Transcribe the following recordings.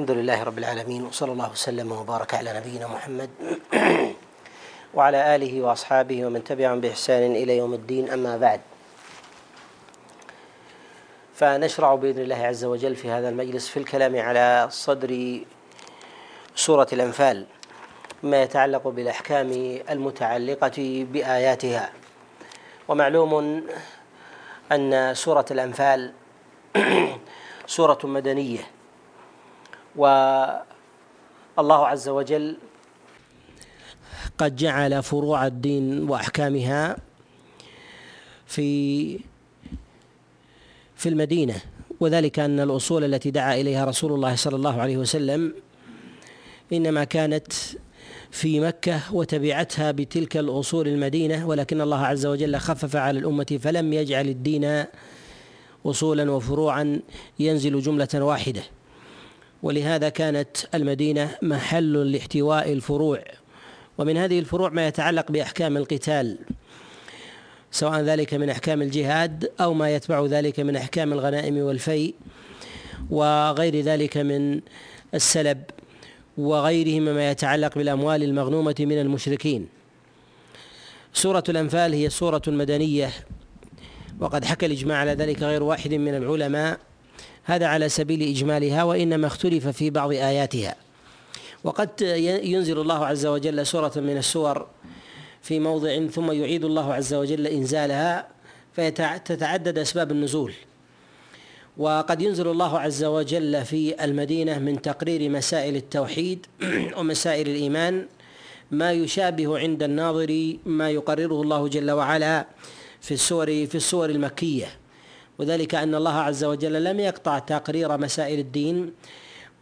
الحمد لله رب العالمين وصلى الله وسلم وبارك على نبينا محمد وعلى آله وأصحابه ومن تبعهم بإحسان إلى يوم الدين أما بعد. فنشرع بإذن الله عز وجل في هذا المجلس في الكلام على صدر سورة الأنفال ما يتعلق بالأحكام المتعلقة بآياتها. ومعلوم أن سورة الأنفال سورة مدنية. والله عز وجل قد جعل فروع الدين وأحكامها في في المدينة وذلك أن الأصول التي دعا إليها رسول الله صلى الله عليه وسلم إنما كانت في مكة وتبعتها بتلك الأصول المدينة ولكن الله عز وجل خفف على الأمة فلم يجعل الدين اصولا وفروعا ينزل جملة واحدة. ولهذا كانت المدينة محل لاحتواء الفروع. ومن هذه الفروع ما يتعلق بأحكام القتال سواء ذلك من أحكام الجهاد أو ما يتبع ذلك من أحكام الغنائم والفيء وغير ذلك من السلب وغيره مما يتعلق بالأموال المغنومة من المشركين. سورة الأنفال هي سورة مدنية وقد حكى الإجماع على ذلك غير واحد من العلماء. هذا على سبيل إجمالها وإنما اختلف في بعض آياتها. وقد ينزل الله عز وجل سورة من السور في موضع ثم يعيد الله عز وجل إنزالها فتتعدد أسباب النزول. وقد ينزل الله عز وجل في المدينة من تقرير مسائل التوحيد ومسائل الإيمان ما يشابه عند الناظر ما يقرره الله جل وعلا في السور في السور المكية. وذلك أن الله عز وجل لم يقطع تقرير مسائل الدين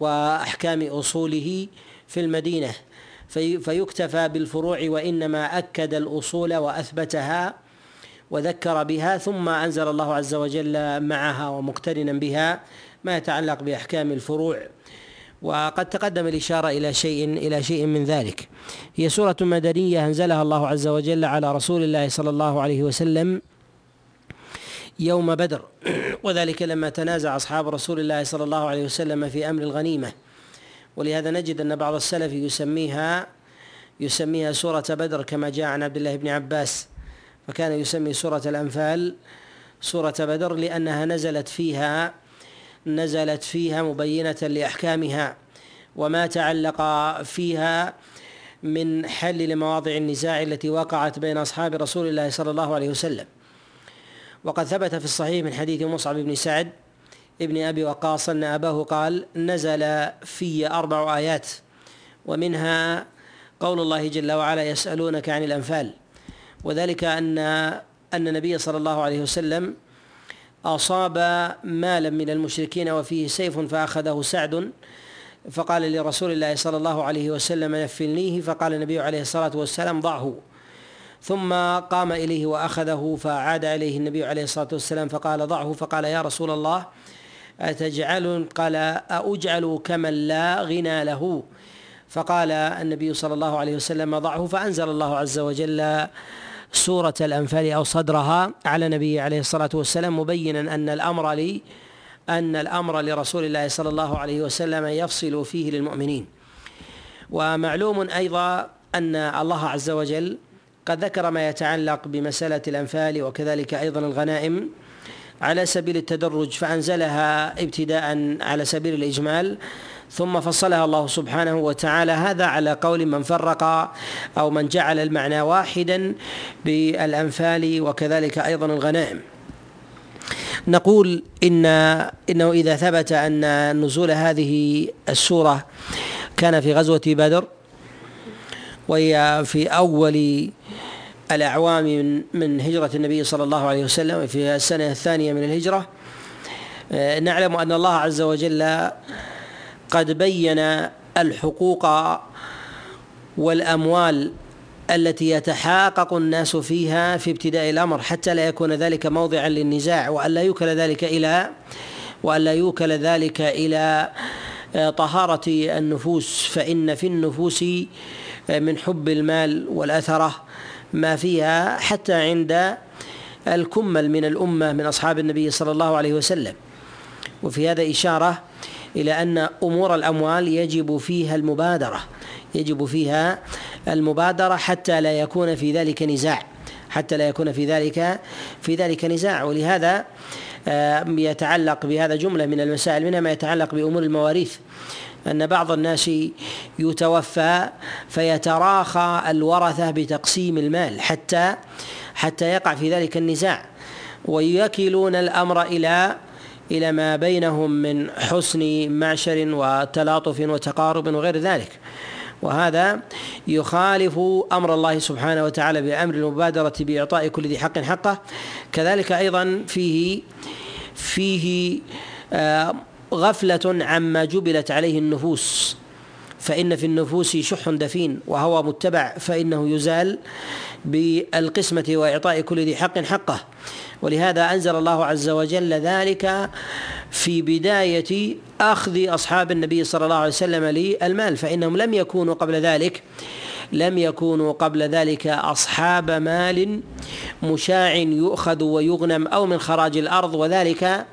وأحكام أصوله في المدينة. في فيكتفى بالفروع وإنما أكد الأصول وأثبتها وذكر بها ثم أنزل الله عز وجل معها ومقترنا بها ما يتعلق بأحكام الفروع. وقد تقدم الإشارة إلى شيء إلى شيء من ذلك. هي سورة مدنية أنزلها الله عز وجل على رسول الله صلى الله عليه وسلم يوم بدر. وذلك لما تنازع أصحاب رسول الله صلى الله عليه وسلم في أمر الغنيمة. ولهذا نجد أن بعض السلف يسميها يسميها سورة بدر كما جاء عن عبد الله بن عباس. فكان يسمي سورة الأنفال سورة بدر لأنها نزلت فيها نزلت فيها مبينة لأحكامها. وما تعلق فيها من حل لمواضع النزاع التي وقعت بين أصحاب رسول الله صلى الله عليه وسلم. وقد ثبت في الصحيح من حديث مصعب بن سعد ابن أبي وقاص أن أباه قال نزل في أربع آيات ومنها قول الله جل وعلا يسألونك عن الأنفال. وذلك ان أن النبي صلى الله عليه وسلم أصاب مالا من المشركين وفيه سيف فأخذه سعد فقال لرسول الله صلى الله عليه وسلم نفلنيه فقال النبي عليه الصلاة والسلام ضعه. ثم قام إليه وأخذه فعاد اليه النبي عليه الصلاة والسلام فقال ضعه فقال يا رسول الله أتجعل؟ قال أجعل كمن لا غنى له. فقال النبي صلى الله عليه وسلم ضعه فأنزل الله عز وجل سورة الأنفال أو صدرها على النبي عليه الصلاة والسلام مبينا أن الأمر لي أن الأمر لرسول الله صلى الله عليه وسلم يفصل فيه للمؤمنين. ومعلوم أيضا أن الله عز وجل قد ذكر ما يتعلق بمسألة الأنفال وكذلك أيضا الغنائم على سبيل التدرج فأنزلها ابتداء على سبيل الإجمال ثم فصلها الله سبحانه وتعالى. هذا على قول من فرق أو من جعل المعنى واحدا بالأنفال وكذلك أيضا الغنائم. نقول إن إنه إذا ثبت أن نزول هذه السورة كان في غزوة بدر وهي في أول الأعوام من من هجرة النبي صلى الله عليه وسلم في السنة الثانية من الهجرة. آه، نعلم أن الله عز وجل قد بين الحقوق والأموال التي يتحاقق الناس فيها في ابتداء الأمر حتى لا يكون ذلك موضعا للنزاع وألا يوكل ذلك إلى وألا يوكل ذلك إلى آه، طهارة النفوس. فإن في النفوس آه، من حب المال والأثرة ما فيها حتى عند الكمل من الأمة من أصحاب النبي صلى الله عليه وسلم. وفي هذا إشارة إلى أن أمور الأموال يجب فيها المبادرة يجب فيها المبادرة حتى لا يكون في ذلك نزاع حتى لا يكون في ذلك في ذلك نزاع. ولهذا آه، يتعلق بهذا جملة من المسائل منها ما يتعلق بأمور المواريث. أن بعض الناس يتوفى فيتراخى الورثة بتقسيم المال حتى حتى يقع في ذلك النزاع. ويكلون الأمر إلى إلى ما بينهم من حسن معشر وتلاطف وتقارب وغير ذلك. وهذا يخالف أمر الله سبحانه وتعالى بأمر المبادرة بإعطاء كل ذي حق حقه. كذلك أيضا فيه فيه غفلة عما جبلت عليه النفوس فإن في النفوس شح دفين وهوى متبع فإنه يزال بالقسمة وإعطاء كل ذي حق حقه. ولهذا أنزل الله عز وجل ذلك في بداية أخذ أصحاب النبي صلى الله عليه وسلم للمال فإنهم لم يكونوا قبل ذلك. لم يكونوا قبل ذلك أصحاب مال مشاع يؤخذ ويغنم أو من خراج الأرض وذلك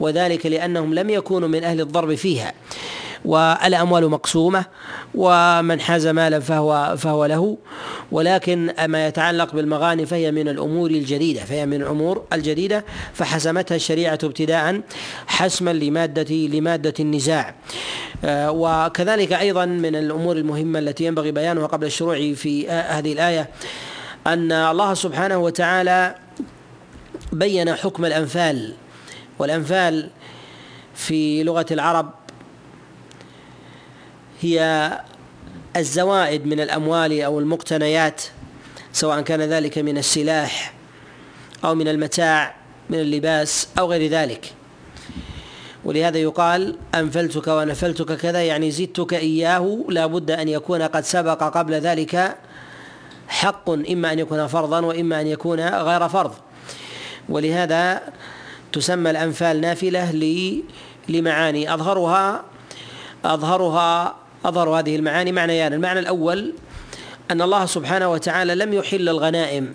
وذلك لأنهم لم يكونوا من أهل الضرب فيها. والأموال مقسومة ومن حاز مالا فهو فهو له. ولكن ما يتعلق بالمغانم فهي من الأمور الجديدة فهي من الأمور الجديدة. فحسمتها الشريعة ابتداء حسما لمادة لمادة النزاع. آه، وكذلك أيضا من الأمور المهمة التي ينبغي بيانها قبل الشروع في هذه الآية أن الله سبحانه وتعالى بين حكم الأنفال. والأنفال في لغة العرب هي الزوائد من الأموال أو المقتنيات سواء كان ذلك من السلاح أو من المتاع من اللباس أو غير ذلك. ولهذا يقال أنفلتك ونفلتك كذا يعني زدتك إياه لا بد أن يكون قد سبق قبل ذلك حق إما أن يكون فرضا وإما أن يكون غير فرض. ولهذا تسمى الأنفال نافلة لمعاني. اظهرها أظهرها أظهر هذه المعاني. معنيان المعنى الأول أن الله سبحانه وتعالى لم يحل الغنائم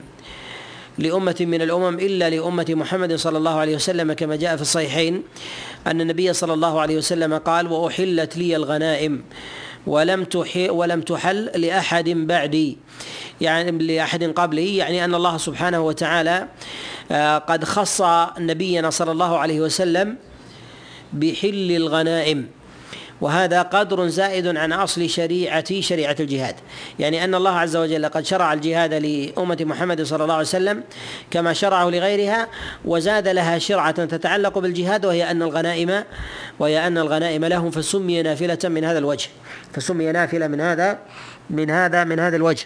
لأمة من الأمم إلا لأمة محمد صلى الله عليه وسلم كما جاء في الصحيحين أن النبي صلى الله عليه وسلم قال وأحلت لي الغنائم ولم تحل ولم تحل لأحد بعدي. يعني لأحد قبلي يعني أن الله سبحانه وتعالى آه، قد خص نبينا صلى الله عليه وسلم بحل الغنائم. وهذا قدر زائد عن أصل شريعه شريعة الجهاد. يعني أن الله عز وجل قد شرع الجهاد لأمة محمد صلى الله عليه وسلم كما شرعه لغيرها وزاد لها شرعة تتعلق بالجهاد وهي أن الغنائم وهي أن الغنائم لهم فسمي نافلة من هذا الوجه. فسمي نافلة من هذا من هذا من هذا الوجه.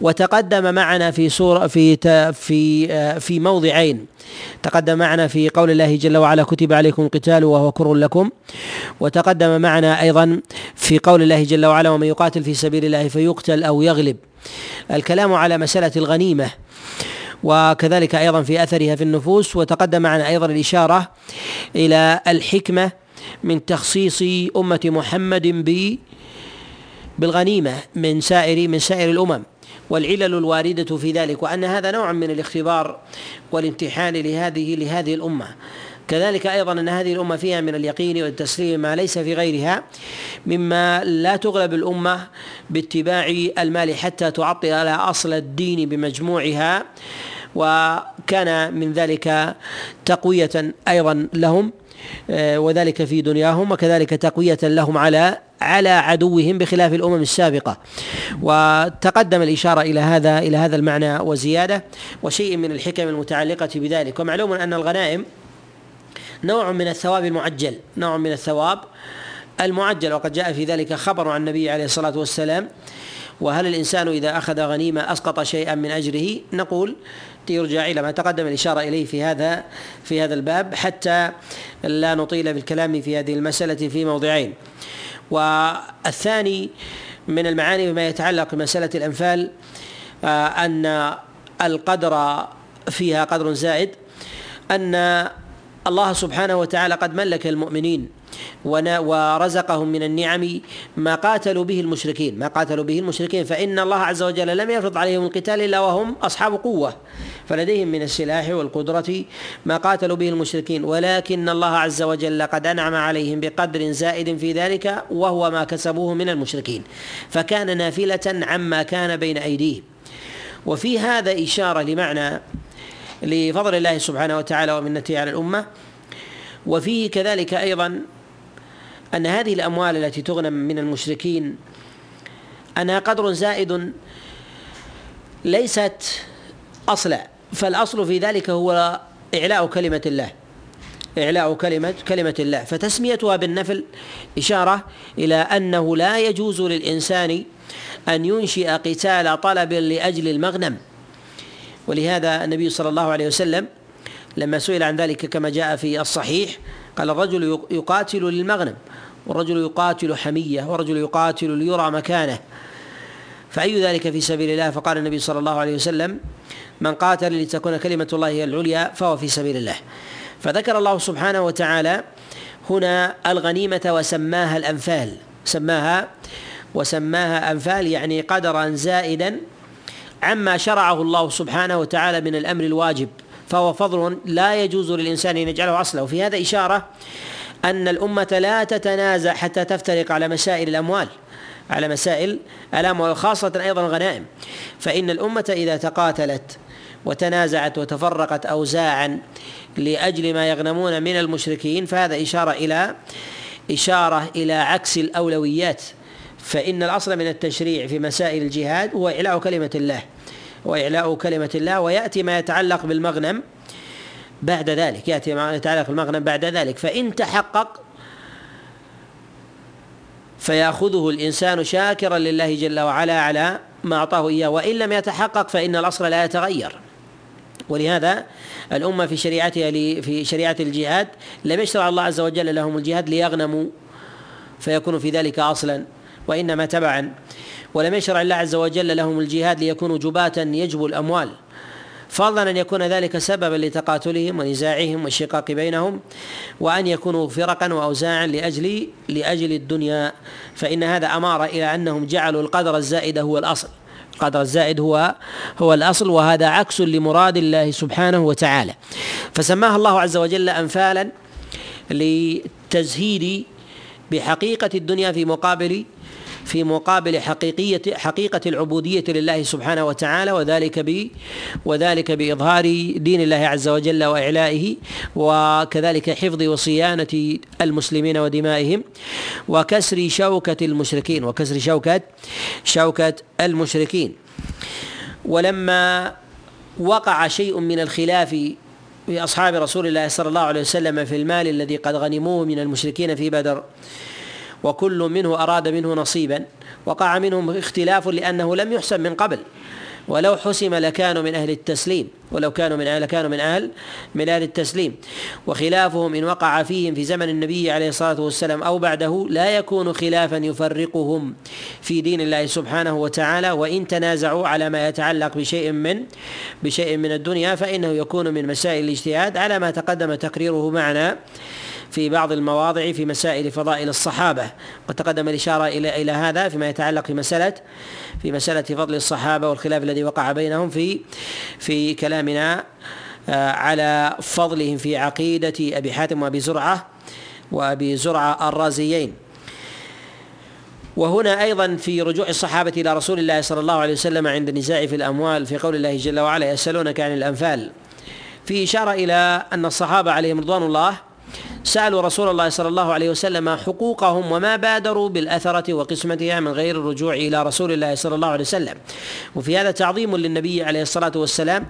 وتقدم معنا في سورة في في آه، في موضعين. تقدم معنا في قول الله جل وعلا كتب عليكم القتال وهو كر لكم. وتقدم معنا أيضا في قول الله جل وعلا ومن يقاتل في سبيل الله فيقتل أو يغلب. الكلام على مسألة الغنيمة وكذلك أيضا في أثرها في النفوس. وتقدم معنا أيضا الإشارة إلى الحكمة من تخصيص أمة محمد ب بالغنيمة من سائر من سائر الأمم والعلل الواردة في ذلك وأن هذا نوع من الاختبار والامتحان لهذه لهذه الأمة. كذلك أيضا أن هذه الأمة فيها من اليقين والتسليم ما ليس في غيرها مما لا تغلب الأمة باتباع المال حتى تعطل على أصل الدين بمجموعها وكان من ذلك تقوية أيضا لهم آه، وذلك في دنياهم وكذلك تقوية لهم على على عدوهم بخلاف الأمم السابقة. وتقدم الإشارة إلى هذا إلى هذا المعنى وزيادة وشيء من الحكم المتعلقة بذلك. ومعلوم أن الغنائم نوع من الثواب المعجل نوع من الثواب المعجل. وقد جاء في ذلك خبر عن النبي عليه الصلاة والسلام وهل الإنسان إذا أخذ غنيمة أسقط شيئا من أجره؟ نقول يرجع إلى ما تقدم الإشارة إليه في هذا في هذا الباب حتى لا نطيل بالكلام في هذه المسألة في موضعين. والثاني من المعاني بما يتعلق بمسألة الأنفال آه، أن القدر فيها قدر زائد أن الله سبحانه وتعالى قد ملك المؤمنين. ورزقهم من النعم ما قاتلوا به المشركين. ما قاتلوا به المشركين. فإن الله عز وجل لم يفرض عليهم القتال إلا وهم أصحاب قوة. فلديهم من السلاح والقدرة ما قاتلوا به المشركين. ولكن الله عز وجل قد أنعم عليهم بقدر زائد في ذلك وهو ما كسبوه من المشركين. فكان نافلة عما كان بين أيديهم. وفي هذا إشارة لمعنى لفضل الله سبحانه وتعالى ومنته على الأمة. وفيه كذلك أيضا أن هذه الأموال التي تغنم من المشركين أنها قدر زائد ليست أصلا فالأصل في ذلك هو إعلاء كلمة الله إعلاء كلمة كلمة الله. فتسميتها بالنفل إشارة إلى أنه لا يجوز للإنسان أن ينشئ قتال طلب لأجل المغنم. ولهذا النبي صلى الله عليه وسلم لما سئل عن ذلك كما جاء في الصحيح قال الرجل يقاتل للمغنم والرجل يقاتل حمية والرجل يقاتل ليرى مكانه. فأي ذلك في سبيل الله؟ فقال النبي صلى الله عليه وسلم من قاتل لتكون كلمة الله هي العليا فهو في سبيل الله. فذكر الله سبحانه وتعالى هنا الغنيمة وسماها الأنفال. سماها وسماها أنفال يعني قدرا زائدا عما شرعه الله سبحانه وتعالى من الأمر الواجب. فهو فضل لا يجوز للإنسان أن يجعله أصلا. وفي هذا إشارة أن الأمة لا تتنازع حتى تفترق على مسائل الأموال على مسائل الأموال خاصة أيضا الغنائم. فإن الأمة إذا تقاتلت وتنازعت وتفرقت أوزاعا لأجل ما يغنمون من المشركين فهذا إشارة إلى إشارة إلى عكس الأولويات. فإن الأصل من التشريع في مسائل الجهاد هو إعلاء كلمة الله. وإعلاء كلمة الله ويأتي ما يتعلق بالمغنم بعد ذلك يأتي ما يتعلق بالمغنم بعد ذلك. فإن تحقق فيأخذه الإنسان شاكرا لله جل وعلا على ما أعطاه إياه وإن لم يتحقق فإن الأصل لا يتغير. ولهذا الأمة في شريعتها في شريعة الجهاد لم يشرع الله عز وجل لهم الجهاد ليغنموا فيكون في ذلك أصلا وإنما تبعا ولم يشرع الله عز وجل لهم الجهاد ليكونوا جباة يجبوا الأموال. فضلا أن يكون ذلك سببا لتقاتلهم ونزاعهم والشقاق بينهم وأن يكونوا فرقا وأوزاعا لأجل لأجل الدنيا. فإن هذا أمار إلى أنهم جعلوا القدر الزائد هو الأصل. القدر الزائد هو هو الأصل وهذا عكس لمراد الله سبحانه وتعالى. فسماها الله عز وجل أنفالا لتزهيد بحقيقة الدنيا في مقابل في مقابل حقيقية حقيقة العبودية لله سبحانه وتعالى وذلك ب وذلك بإظهار دين الله عز وجل وإعلائه وكذلك حفظ وصيانة المسلمين ودمائهم وكسر شوكة المشركين وكسر شوكة شوكة المشركين. ولما وقع شيء من الخلاف في أصحاب رسول الله صلى الله عليه وسلم في المال الذي قد غنموه من المشركين في بدر وكل منه أراد منه نصيبا وقع منهم اختلاف لأنه لم يحسب من قبل. ولو حسم لكانوا من أهل التسليم ولو كانوا من أهل كانوا من أهل من أهل التسليم. وخلافهم إن وقع فيهم في زمن النبي عليه الصلاة والسلام أو بعده لا يكون خلافا يفرقهم في دين الله سبحانه وتعالى. وإن تنازعوا على ما يتعلق بشيء من بشيء من الدنيا فإنه يكون من مسائل الاجتهاد على ما تقدم تقريره معنا في بعض المواضع في مسائل فضائل الصحابة. وتقدم الإشارة إلى إلى هذا فيما يتعلق في مسألة في مسألة فضل الصحابة والخلاف الذي وقع بينهم في في كلامنا آه، على فضلهم في عقيدة أبي حاتم وأبي زرعة وأبي زرعة الرازيين. وهنا أيضا في رجوع الصحابة إلى رسول الله صلى الله عليه وسلم عند النزاع في الأموال في قول الله جل وعلا يسألونك عن الأنفال. في إشارة إلى أن الصحابة عليهم رضوان الله سألوا رسول الله صلى الله عليه وسلم حقوقهم وما بادروا بالأثرة وقسمتها من غير الرجوع إلى رسول الله صلى الله عليه وسلم. وفي هذا تعظيم للنبي عليه الصلاة والسلام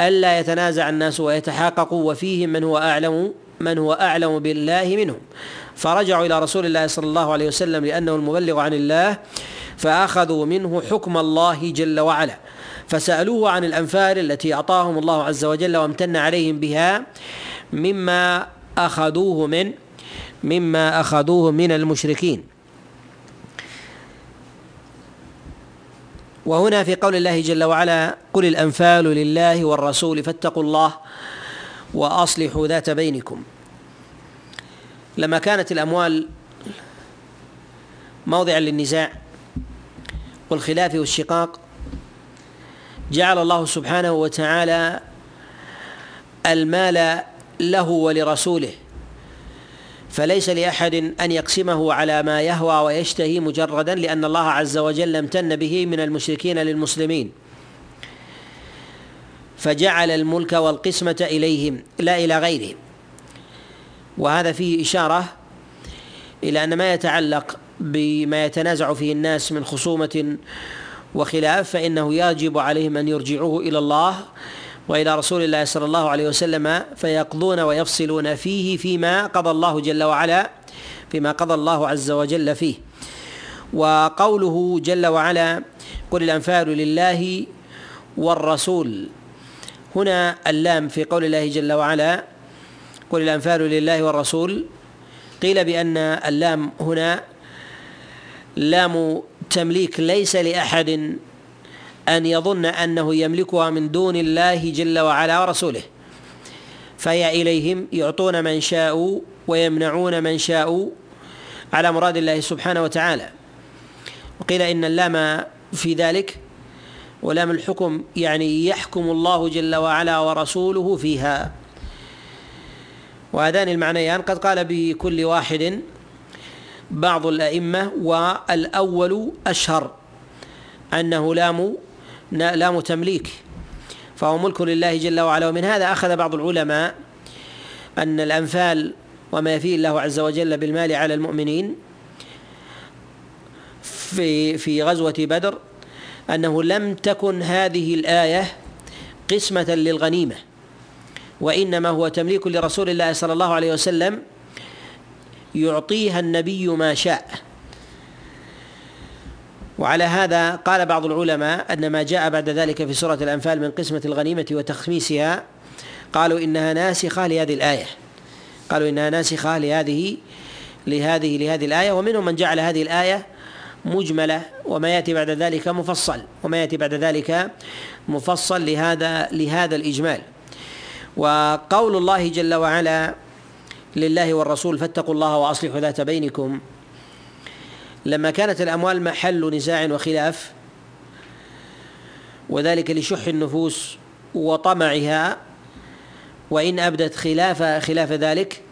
ألا يتنازع الناس ويتحاققوا وفيهم من هو أعلم من هو أعلم بالله منهم. فرجعوا إلى رسول الله صلى الله عليه وسلم لأنه المبلغ عن الله فأخذوا منه حكم الله جل وعلا. فسألوه عن الأنفال التي أعطاهم الله عز وجل وامتن عليهم بها مما أخذوه من مما أخذوه من المشركين. وهنا في قول الله جل وعلا قل الأنفال لله والرسول فاتقوا الله وأصلحوا ذات بينكم. لما كانت الأموال موضعا للنزاع والخلاف والشقاق جعل الله سبحانه وتعالى المال له ولرسوله. فليس لأحد أن يقسمه على ما يهوى ويشتهي مجردا لأن الله عز وجل امتن به من المشركين للمسلمين. فجعل الملك والقسمة إليهم لا إلى غيرهم وهذا فيه إشارة إلى أن ما يتعلق بما يتنازع فيه الناس من خصومة وخلاف فإنه يجب عليهم أن يرجعوه إلى الله. وإلى رسول الله صلى الله عليه وسلم فيقضون ويفصلون فيه فيما قضى الله جل وعلا فيما قضى الله عز وجل فيه. وقوله جل وعلا قل الأنفال لله والرسول هنا اللام في قول الله جل وعلا قل الأنفال لله والرسول قيل بأن اللام هنا لام تمليك ليس لأحد أن يظن أنه يملكها من دون الله جل وعلا ورسوله. فهي إليهم يعطون من شاءوا ويمنعون من شاءوا على مراد الله سبحانه وتعالى. وقيل إن اللام في ذلك ولام الحكم يعني يحكم الله جل وعلا ورسوله فيها. وهذان المعنيان قد قال بكل واحد بعض الأئمة والأول أشهر أنه لام لام تمليك فهو ملك لله جل وعلا. ومن هذا أخذ بعض العلماء أن الأنفال وما يفيه الله عز وجل بالمال على المؤمنين في في غزوة بدر أنه لم تكن هذه الآية قسمة للغنيمة وإنما هو تمليك لرسول الله صلى الله عليه وسلم يعطيها النبي ما شاء. وعلى هذا قال بعض العلماء أن ما جاء بعد ذلك في سورة الأنفال من قسمة الغنيمة وتخميسها قالوا إنها ناسخة لهذه الآية. قالوا إنها ناسخة لهذه لهذه لهذه الآية. ومنهم من جعل هذه الآية مجملة. وما يأتي بعد ذلك مفصل. وما يأتي بعد ذلك مفصل لهذا لهذا الإجمال. وقول الله جل وعلا لله والرسول فاتقوا الله وأصلحوا ذات بينكم. لما كانت الأموال محل نزاع وخلاف وذلك لشح النفوس وطمعها وإن أبدت خلاف خلاف ذلك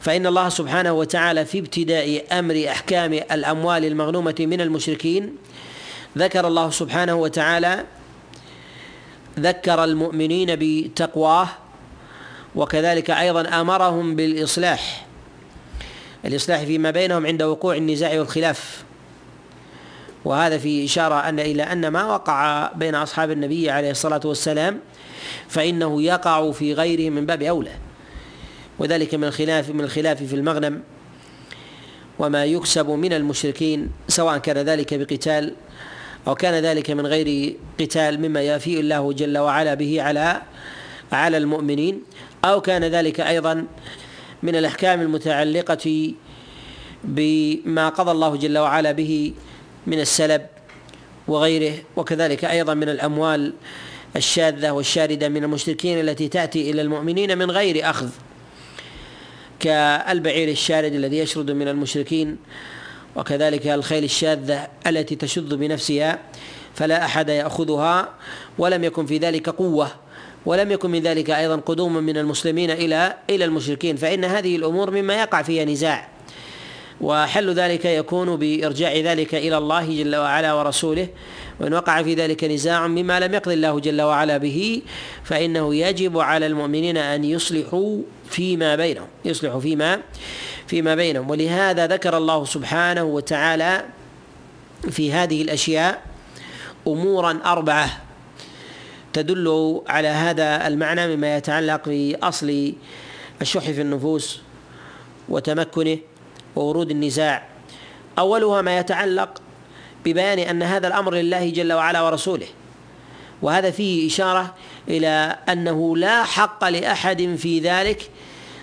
فإن الله سبحانه وتعالى في ابتداء أمر أحكام الأموال المغنومة من المشركين ذكر الله سبحانه وتعالى ذكر المؤمنين بتقواه وكذلك أيضا أمرهم بالإصلاح. الإصلاح فيما بينهم عند وقوع النزاع والخلاف. وهذا في إشارة أن إلى أن ما وقع بين أصحاب النبي عليه الصلاة والسلام فإنه يقع في غيرهم من باب أولى. وذلك من الخلاف من الخلاف في المغنم وما يكسب من المشركين سواء كان ذلك بقتال أو كان ذلك من غير قتال مما يفيء الله جل وعلا به على على المؤمنين أو كان ذلك أيضا من الأحكام المتعلقة بما قضى الله جل وعلا به من السلب وغيره وكذلك أيضا من الأموال الشاذة والشاردة من المشركين التي تأتي إلى المؤمنين من غير أخذ كالبعير الشارد الذي يشرد من المشركين وكذلك الخيل الشاذة التي تشذ بنفسها فلا أحد يأخذها ولم يكن في ذلك قوة. ولم يكن من ذلك أيضا قدوم من المسلمين إلى إلى المشركين فإن هذه الأمور مما يقع فيها نزاع. وحل ذلك يكون بإرجاع ذلك إلى الله جل وعلا ورسوله وإن وقع في ذلك نزاع مما لم يقض الله جل وعلا به فإنه يجب على المؤمنين أن يصلحوا فيما بينهم يصلحوا فيما فيما بينهم. ولهذا ذكر الله سبحانه وتعالى في هذه الأشياء امورا أربعة. تدل على هذا المعنى مما يتعلق بأصل الشح في النفوس وتمكنه وورود النزاع. أولها ما يتعلق ببيان أن هذا الأمر لله جل وعلا ورسوله وهذا فيه إشارة إلى أنه لا حق لأحد في ذلك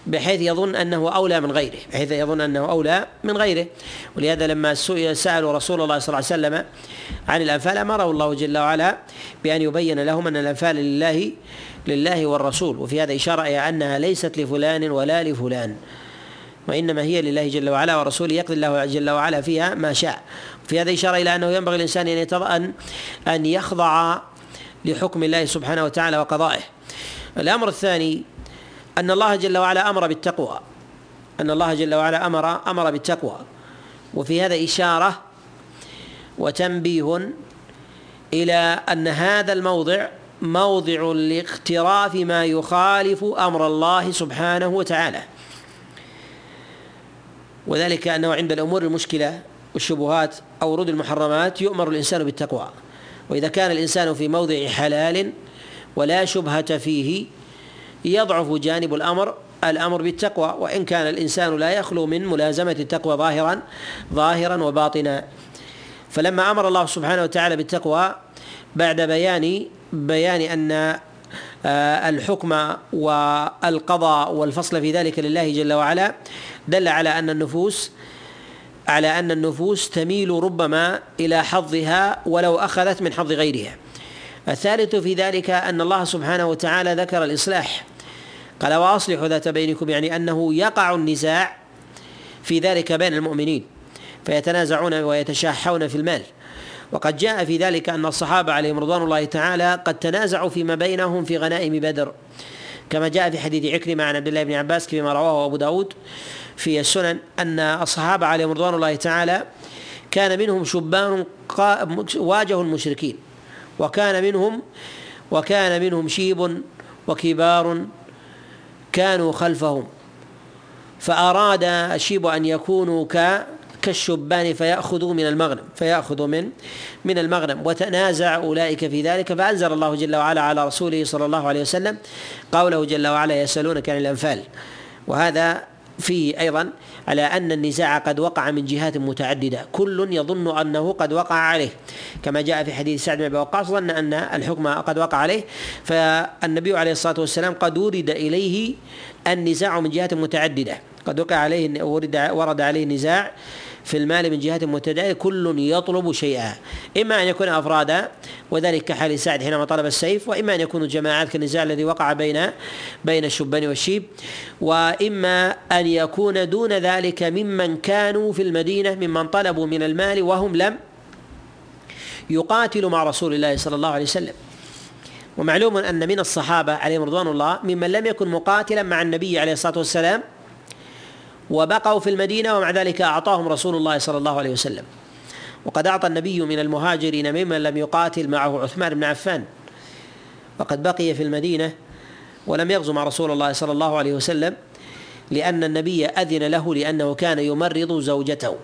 بحيث يظن أنه أولى من غيره بحيث يظن أنه أولى من غيره. ولهذا لما سألوا رسول الله صلى الله عليه وسلم عن الأنفال أمره الله جل وعلا بأن يبين لهم أن الأنفال لله لله والرسول. وفي هذا إشارة إلى أنها ليست لفلان ولا لفلان وإنما هي لله جل وعلا ورسوله يقضي الله جل وعلا فيها ما شاء. في هذا إشارة إلى أنه ينبغي الإنسان أن أن أن يخضع لحكم الله سبحانه وتعالى وقضائه. الأمر الثاني أن الله جل وعلا أمر بالتقوى. أن الله جل وعلا أمر أمر بالتقوى. وفي هذا إشارة وتنبيه إلى أن هذا الموضع موضع لاقتراف ما يخالف أمر الله سبحانه وتعالى. وذلك أنه عند الأمور المشكلة والشبهات أو ورود المحرمات يؤمر الإنسان بالتقوى. وإذا كان الإنسان في موضع حلال ولا شبهة فيه يضعف جانب الأمر الأمر بالتقوى وإن كان الإنسان لا يخلو من ملازمة التقوى ظاهرا ظاهرا وباطنا. فلما أمر الله سبحانه وتعالى بالتقوى بعد بيان بيان أن آه، الحكم والقضاء والفصل في ذلك لله جل وعلا دل على أن النفوس على أن النفوس تميل ربما إلى حظها ولو أخذت من حظ غيرها. الثالث في ذلك أن الله سبحانه وتعالى ذكر الإصلاح. قال وأصلحوا ذات بينكم يعني أنه يقع النزاع في ذلك بين المؤمنين فيتنازعون ويتشاحون في المال. وقد جاء في ذلك أن الصحابة عليهم رضوان الله تعالى قد تنازعوا فيما بينهم في غنائم بدر. كما جاء في حديث عكرمة عن عبد الله بن عباس كما رواه أبو داود في السنن أن الصحابة عليهم رضوان الله تعالى كان منهم شبان واجهوا المشركين وكان منهم وكان منهم شيب وكبار كانوا خلفهم. فأراد الشيب أن يكونوا ك كالشبان فيأخذوا من المغنم فيأخذوا من من المغنم. وتنازع أولئك في ذلك فأنزل الله جل وعلا على رسوله صلى الله عليه وسلم قوله جل وعلا يسألونك عن الأنفال. وهذا فيه أيضا على أن النزاع قد وقع من جهات متعددة. كل يظن أنه قد وقع عليه. كما جاء في حديث سعد بن أبي وقاص ظن أن الحكم قد وقع عليه. فالنبي عليه الصلاة والسلام قد ورد إليه النزاع من جهات متعددة. قد وقع عليه ورد ورد عليه نزاع في المال من جهة متعددة كل يطلب شيئا. إما أن يكون أفرادا وذلك كحال سعد حينما طلب السيف وإما أن يكونوا جماعات كالنزاع الذي وقع بين بين الشبان والشيب وإما أن يكون دون ذلك ممن كانوا في المدينة ممن طلبوا من المال وهم لم يقاتلوا مع رسول الله صلى الله عليه وسلم. ومعلوم أن من الصحابة عليهم رضوان الله ممن لم يكن مقاتلا مع النبي عليه الصلاة والسلام وبقوا في المدينة ومع ذلك أعطاهم رسول الله صلى الله عليه وسلم. وقد أعطى النبي من المهاجرين ممن لم يقاتل معه عثمان بن عفان. وقد بقي في المدينة ولم يغزو مع رسول الله صلى الله عليه وسلم لأن النبي أذن له لأنه كان يمرض زوجته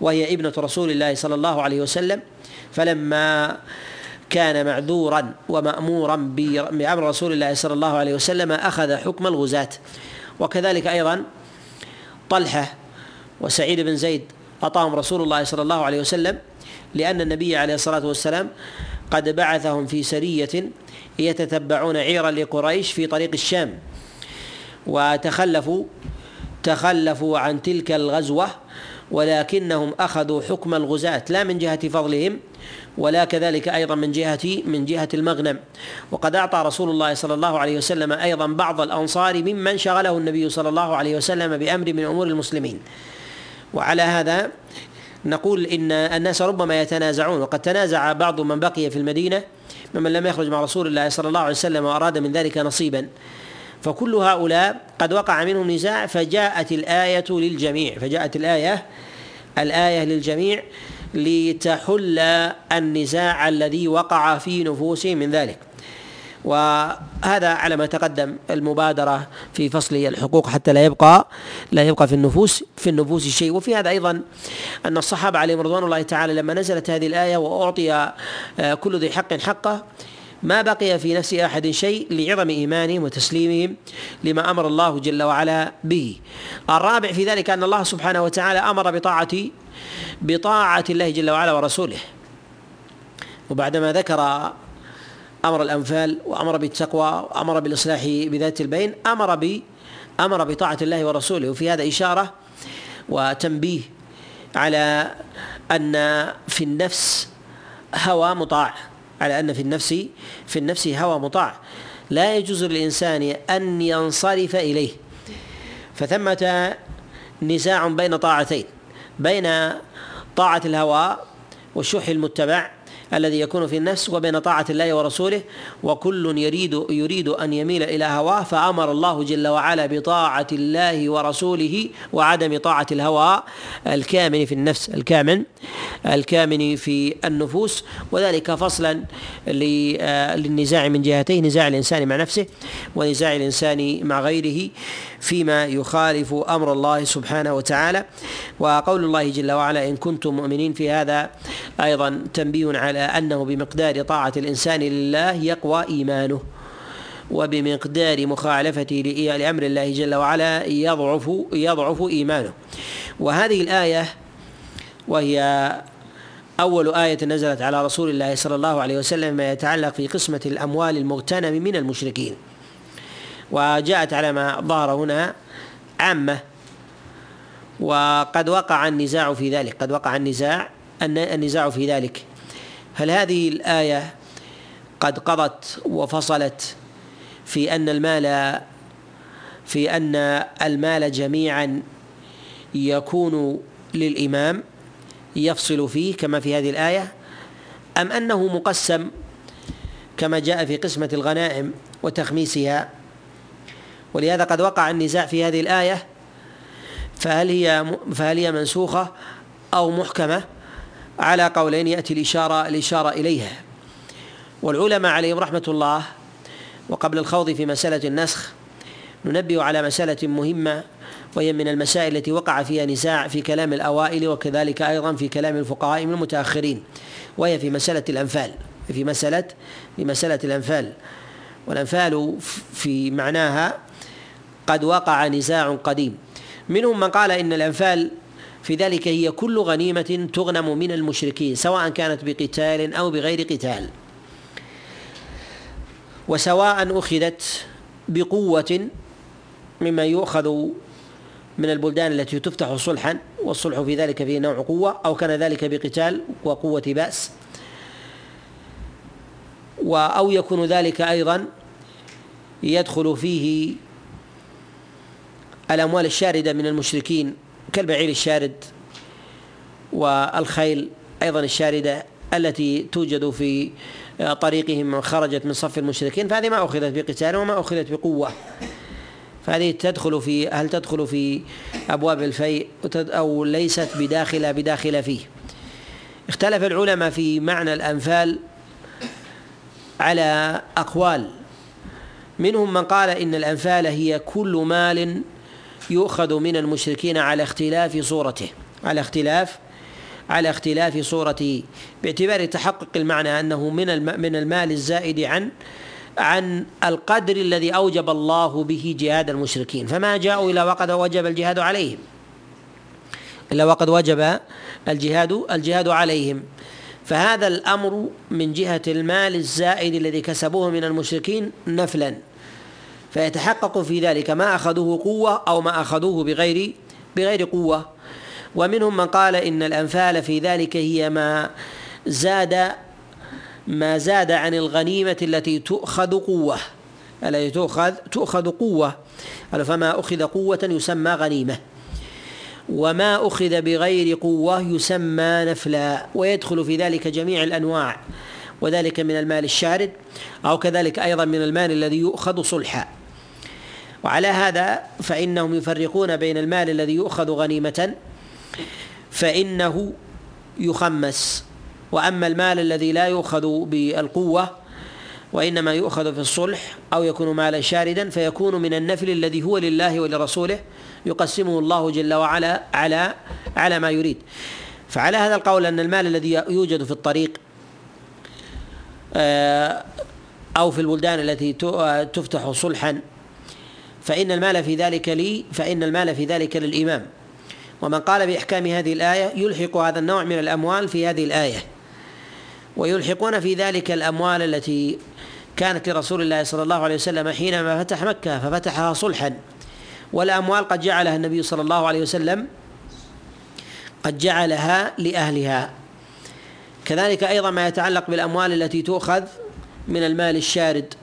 وهي ابنة رسول الله صلى الله عليه وسلم. فلما كان معذورا ومأمورا بأمر رسول الله صلى الله عليه وسلم أخذ حكم الغزاة. وكذلك أيضا طلحة وسعيد بن زيد أعطاهم رسول الله صلى الله عليه وسلم لأن النبي عليه الصلاة والسلام قد بعثهم في سرية يتتبعون عيرا لقريش في طريق الشام وتخلفوا تخلفوا عن تلك الغزوة ولكنهم أخذوا حكم الغزاة لا من جهة فضلهم ولا كذلك أيضا من جهة من جهة المغنم. وقد أعطى رسول الله صلى الله عليه وسلم أيضا بعض الأنصار ممن شغله النبي صلى الله عليه وسلم بأمر من أمور المسلمين. وعلى هذا نقول إن الناس ربما يتنازعون وقد تنازع بعض من بقي في المدينة ممن لم يخرج مع رسول الله صلى الله عليه وسلم وأراد من ذلك نصيبا. فكل هؤلاء قد وقع منهم نزاع فجاءت الآية للجميع فجاءت الآية الآية للجميع لتحل النزاع الذي وقع في نفوسهم من ذلك. وهذا على ما تقدم المبادرة في فصل الحقوق حتى لا يبقى لا يبقى في النفوس في النفوس شيء. وفي هذا أيضا أن الصحابة عليهم رضوان الله تعالى لما نزلت هذه الآية وأعطي آه، كل ذي حق حقه ما بقي في نفس أحد شيء لعظم إيمانهم وتسليمهم لما أمر الله جل وعلا به. الرابع في ذلك أن الله سبحانه وتعالى أمر بطاعه بطاعة الله جل وعلا ورسوله. وبعدما ذكر أمر الأنفال وأمر بالتقوى وأمر بالإصلاح بذات البين أمر ب أمر بطاعة الله ورسوله. وفي هذا إشارة وتنبيه على أن في النفس هوى مطاع. على أن في النفس في النفس هوى مطاع. لا يجوز للإنسان أن ينصرف إليه. فثمة نزاع بين طاعتين بين طاعة الهوى والشح المتبع الذي يكون في النفس وبين طاعة الله ورسوله وكل يريد يريد أن يميل إلى هواه فأمر الله جل وعلا بطاعة الله ورسوله وعدم طاعة الهوى الكامن في النفس الكامن الكامن في النفوس وذلك فصلا للنزاع من جهتين نزاع الإنسان مع نفسه ونزاع الإنسان مع غيره. فيما يخالف أمر الله سبحانه وتعالى. وقول الله جل وعلا إن كنتم مؤمنين في هذا أيضا تنبيه على أنه بمقدار طاعة الإنسان لله يقوى إيمانه وبمقدار مخالفته لأمر الله جل وعلا يضعف يضعف إيمانه. وهذه الآية وهي أول آية نزلت على رسول الله صلى الله عليه وسلم ما يتعلق في قسمة الأموال المغتنم من المشركين. وجاءت على ما ظهر هنا عامة. وقد وقع النزاع في ذلك. قد وقع النزاع النزاع في ذلك. هل هذه الآية قد قضت وفصلت في أن المال في أن المال جميعا يكون للإمام يفصل فيه كما في هذه الآية؟ أم أنه مقسم كما جاء في قسمة الغنائم وتخميسها ولهذا قد وقع النزاع في هذه الآية فهل هي فهل هي منسوخة أو محكمة؟ على قولين يأتي الإشارة الإشارة إليها. والعلماء عليهم رحمة الله وقبل الخوض في مسألة النسخ ننبه على مسألة مهمة وهي من المسائل التي وقع فيها نزاع في كلام الأوائل وكذلك أيضا في كلام الفقهاء من المتأخرين وهي في مسألة الأنفال. في مسألة في مسألة الأنفال. والأنفال في معناها قد وقع نزاع قديم. منهم من قال إن الأنفال في ذلك هي كل غنيمة تغنم من المشركين سواء كانت بقتال أو بغير قتال. وسواء أخذت بقوة مما يؤخذ من البلدان التي تفتح صلحا والصلح في ذلك فيه نوع قوة أو كان ذلك بقتال وقوة بأس. أو يكون ذلك أيضا يدخل فيه الأموال الشاردة من المشركين كالبعير الشارد والخيل أيضا الشاردة التي توجد في طريقهم خرجت من صف المشركين فهذه ما أخذت بقتال وما أخذت بقوة. فهذه تدخل في هل تدخل في أبواب الفيء أو ليست بداخلة بداخلة فيه؟ اختلف العلماء في معنى الأنفال على أقوال. منهم من قال إن الأنفال هي كل مال يؤخذ من المشركين على اختلاف صورته. على اختلاف على اختلاف صورته. باعتبار تحقق المعنى أنه من من المال الزائد عن عن القدر الذي أوجب الله به جهاد المشركين. فما جاءوا إلى وقد وجب الجهاد عليهم. إلا وقد وجب الجهاد الجهاد عليهم. فهذا الأمر من جهة المال الزائد الذي كسبوه من المشركين نفلا. فيتحقق في ذلك ما أخذوه قوة أو ما أخذوه بغير بغير قوة. ومنهم من قال إن الأنفال في ذلك هي ما زاد ما زاد عن الغنيمة التي تؤخذ قوة. التي تؤخذ تؤخذ قوة. فما أخذ قوة يسمى غنيمة. وما أخذ بغير قوة يسمى نفلا. ويدخل في ذلك جميع الأنواع. وذلك من المال الشارد أو كذلك أيضا من المال الذي يؤخذ صلحا. وعلى هذا فإنهم يفرقون بين المال الذي يؤخذ غنيمة فإنه يخمس. وأما المال الذي لا يؤخذ بالقوة وإنما يؤخذ في الصلح أو يكون مالا شاردا فيكون من النفل الذي هو لله ولرسوله يقسمه الله جل وعلا على على ما يريد. فعلى هذا القول أن المال الذي يوجد في الطريق آه، أو في البلدان التي تفتح صلحا فإن المال في ذلك لي فإن المال في ذلك للإمام. ومن قال بإحكام هذه الآية يلحق هذا النوع من الأموال في هذه الآية. ويلحقون في ذلك الأموال التي كانت لرسول الله صلى الله عليه وسلم حينما فتح مكة ففتحها صلحا. والأموال قد جعلها النبي صلى الله عليه وسلم قد جعلها لأهلها. كذلك أيضا ما يتعلق بالأموال التي تؤخذ من المال الشارد.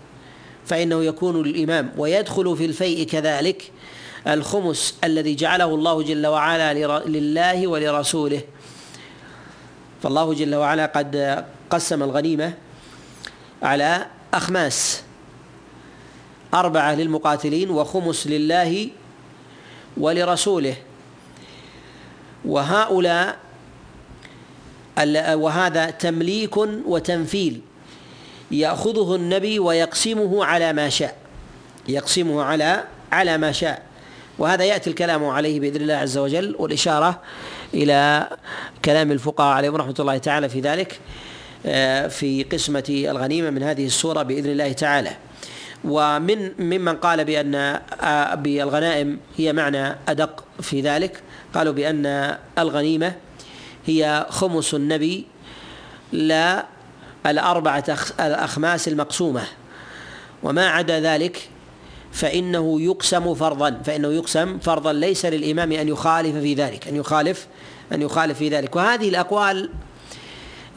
فإنه يكون للإمام ويدخل في الفيء كذلك الخمس الذي جعله الله جل وعلا لله ولرسوله. فالله جل وعلا قد قسم الغنيمة على أخماس أربعة للمقاتلين وخمس لله ولرسوله. وهؤلاء وهذا تمليك وتنفيل. يأخذه النبي ويقسمه على ما شاء يقسمه على على ما شاء. وهذا يأتي الكلام عليه بإذن الله عز وجل والإشارة إلى كلام الفقهاء عليهم رحمة الله تعالى في ذلك آه، في قسمة الغنيمة من هذه السورة بإذن الله تعالى. ومن ممن قال بأن آه، بالغنائم هي معنى أدق في ذلك قالوا بأن الغنيمة هي خمس النبي لا الأربعة الأخماس المقسومة. وما عدا ذلك فإنه يقسم فرضا فإنه يقسم فرضا ليس للإمام أن يخالف في ذلك أن يخالف أن يخالف في ذلك. وهذه الأقوال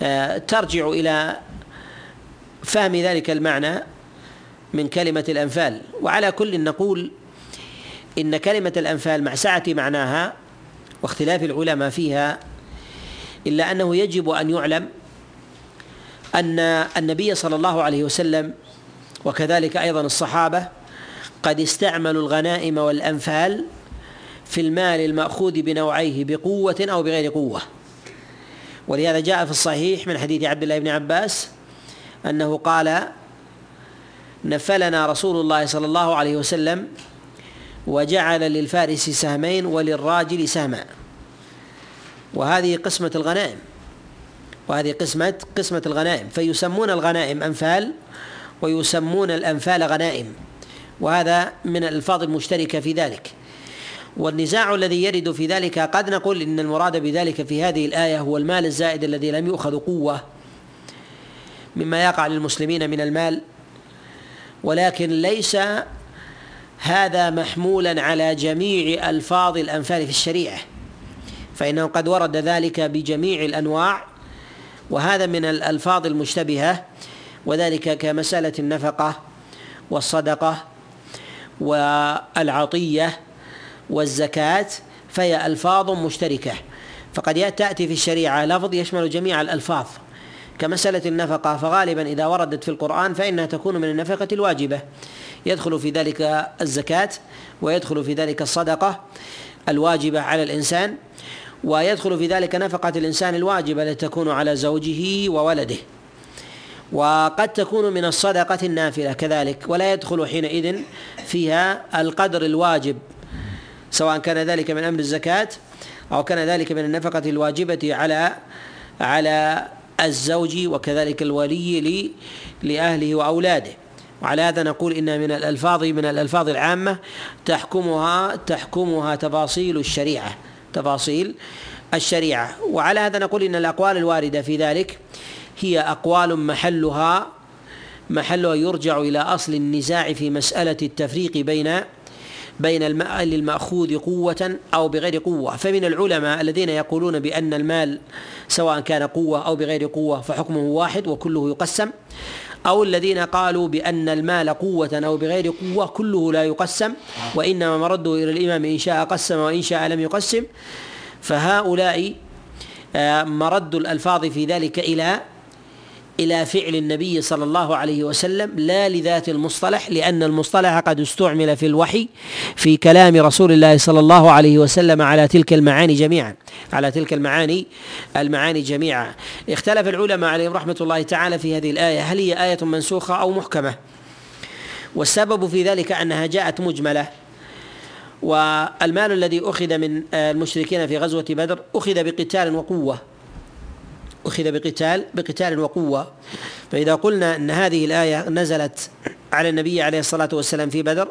آه، ترجع إلى فهم ذلك المعنى من كلمة الأنفال. وعلى كل نقول إن كلمة الأنفال مع سعة معناها واختلاف العلماء فيها إلا أنه يجب أن يعلم أن النبي صلى الله عليه وسلم وكذلك أيضا الصحابة قد استعملوا الغنائم والأنفال في المال المأخوذ بنوعيه بقوة أو بغير قوة. ولهذا جاء في الصحيح من حديث عبد الله بن عباس أنه قال نفلنا رسول الله صلى الله عليه وسلم وجعل للفارس سهمين وللراجل سهما. وهذه قسمة الغنائم. وهذه قسمة قسمة الغنائم. فيسمون الغنائم أنفال ويسمون الأنفال غنائم. وهذا من الألفاظ المشتركة في ذلك. والنزاع الذي يرد في ذلك قد نقول إن المراد بذلك في هذه الآية هو المال الزائد الذي لم يؤخذ قوة مما يقع للمسلمين من المال. ولكن ليس هذا محمولا على جميع ألفاظ الأنفال في الشريعة. فإنه قد ورد ذلك بجميع الأنواع. وهذا من الألفاظ المشتبهة وذلك كمسألة النفقة والصدقة والعطية والزكاة فهي ألفاظ مشتركة. فقد تأتي في الشريعة لفظ يشمل جميع الألفاظ. كمسألة النفقة فغالبا إذا وردت في القرآن فإنها تكون من النفقة الواجبة. يدخل في ذلك الزكاة ويدخل في ذلك الصدقة الواجبة على الإنسان. ويدخل في ذلك نفقة الإنسان الواجبة التي تكون على زوجه وولده. وقد تكون من الصدقة النافلة كذلك ولا يدخل حينئذ فيها القدر الواجب سواء كان ذلك من أمر الزكاة أو كان ذلك من النفقة الواجبة على على الزوج وكذلك الولي لأهله وأولاده. وعلى هذا نقول إن من الألفاظ من الألفاظ العامة تحكمها تحكمها تفاصيل الشريعة. تفاصيل الشريعة. وعلى هذا نقول إن الأقوال الواردة في ذلك هي أقوال محلها محلها يرجع إلى أصل النزاع في مسألة التفريق بين بين المال المأخوذ قوة أو بغير قوة. فمن العلماء الذين يقولون بأن المال سواء كان قوة أو بغير قوة فحكمه واحد وكله يقسم. أو الذين قالوا بأن المال قوة أو بغير قوة كله لا يقسم وإنما مرده إلى الإمام إن شاء قسم وإن شاء لم يقسم. فهؤلاء آه، مرد الألفاظ في ذلك إلى إلى فعل النبي صلى الله عليه وسلم لا لذات المصطلح لأن المصطلح قد استعمل في الوحي في كلام رسول الله صلى الله عليه وسلم على تلك المعاني جميعا على تلك المعاني المعاني جميعا. اختلف العلماء عليهم رحمة الله تعالى في هذه الآية هل هي آية منسوخة أو محكمة؟ والسبب في ذلك أنها جاءت مجملة. والمال الذي أخذ من المشركين في غزوة بدر أخذ بقتال وقوة. أخذ بقتال بقتال وقوة. فإذا قلنا أن هذه الآية نزلت على النبي عليه الصلاة والسلام في بدر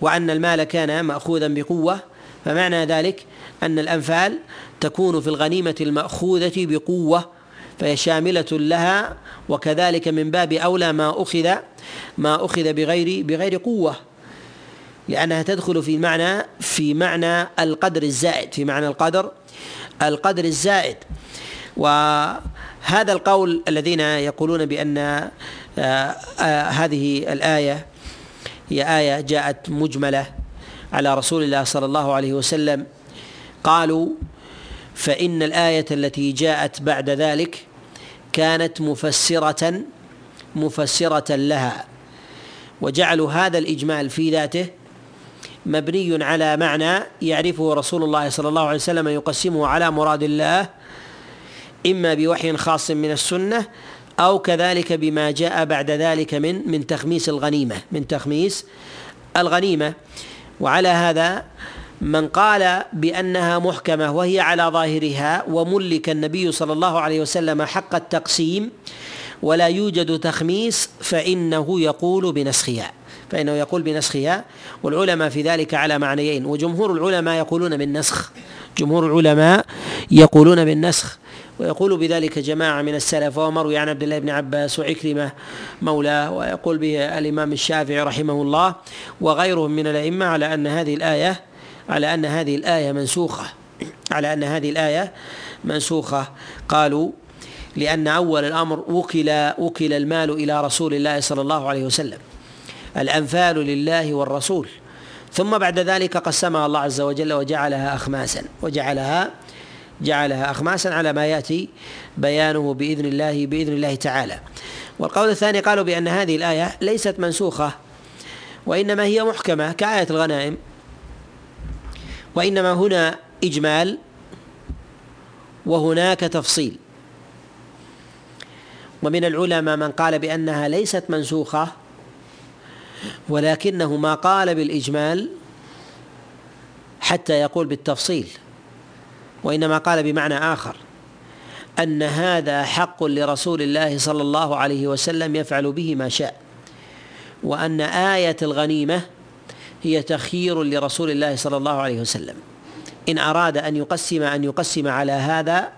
وأن المال كان مأخوذا بقوة فمعنى ذلك أن الأنفال تكون في الغنيمة المأخوذة بقوة فهي شاملة لها وكذلك من باب أولى ما أخذ ما أخذ بغير بغير قوة. لأنها تدخل في معنى في معنى القدر الزائد في معنى القدر القدر الزائد. وهذا القول الذين يقولون بأن آه، آه، هذه الآية هي آية جاءت مجملة على رسول الله صلى الله عليه وسلم. قالوا فإن الآية التي جاءت بعد ذلك كانت مفسرة مفسرة لها وجعلوا هذا الإجمال في ذاته مبني على معنى يعرفه رسول الله صلى الله عليه وسلم يقسمه على مراد الله إما بوحي خاص من السنة أو كذلك بما جاء بعد ذلك من من تخميس الغنيمة من تخميس الغنيمة. وعلى هذا من قال بأنها محكمة وهي على ظاهرها وملك النبي صلى الله عليه وسلم حق التقسيم ولا يوجد تخميس فإنه يقول بنسخها فإنه يقول بنسخها. والعلماء في ذلك على معنيين وجمهور العلماء يقولون بالنسخ جمهور العلماء يقولون بالنسخ. ويقول بذلك جماعة من السلف ومروي عن عبد الله بن عباس وعكرمة مولاه ويقول به الإمام الشافعي رحمه الله وغيرهم من الأئمة على أن هذه الآية على أن هذه الآية منسوخة. على أن هذه الآية منسوخة. قالوا لأن أول الأمر وكل وكل المال إلى رسول الله صلى الله عليه وسلم الأنفال لله والرسول. ثم بعد ذلك قسمها الله عز وجل وجعلها أخماسا وجعلها جعلها أخماسا على ما يأتي بيانه بإذن الله بإذن الله تعالى. والقول الثاني قالوا بأن هذه الآية ليست منسوخة وإنما هي محكمة كآية الغنائم وإنما هنا إجمال وهناك تفصيل. ومن العلماء من قال بأنها ليست منسوخة ولكنه ما قال بالإجمال حتى يقول بالتفصيل. وإنما قال بمعنى آخر أن هذا حق لرسول الله صلى الله عليه وسلم يفعل به ما شاء وأن آية الغنيمة هي تخيير لرسول الله صلى الله عليه وسلم. إن أراد أن يقسم أن يقسم على هذا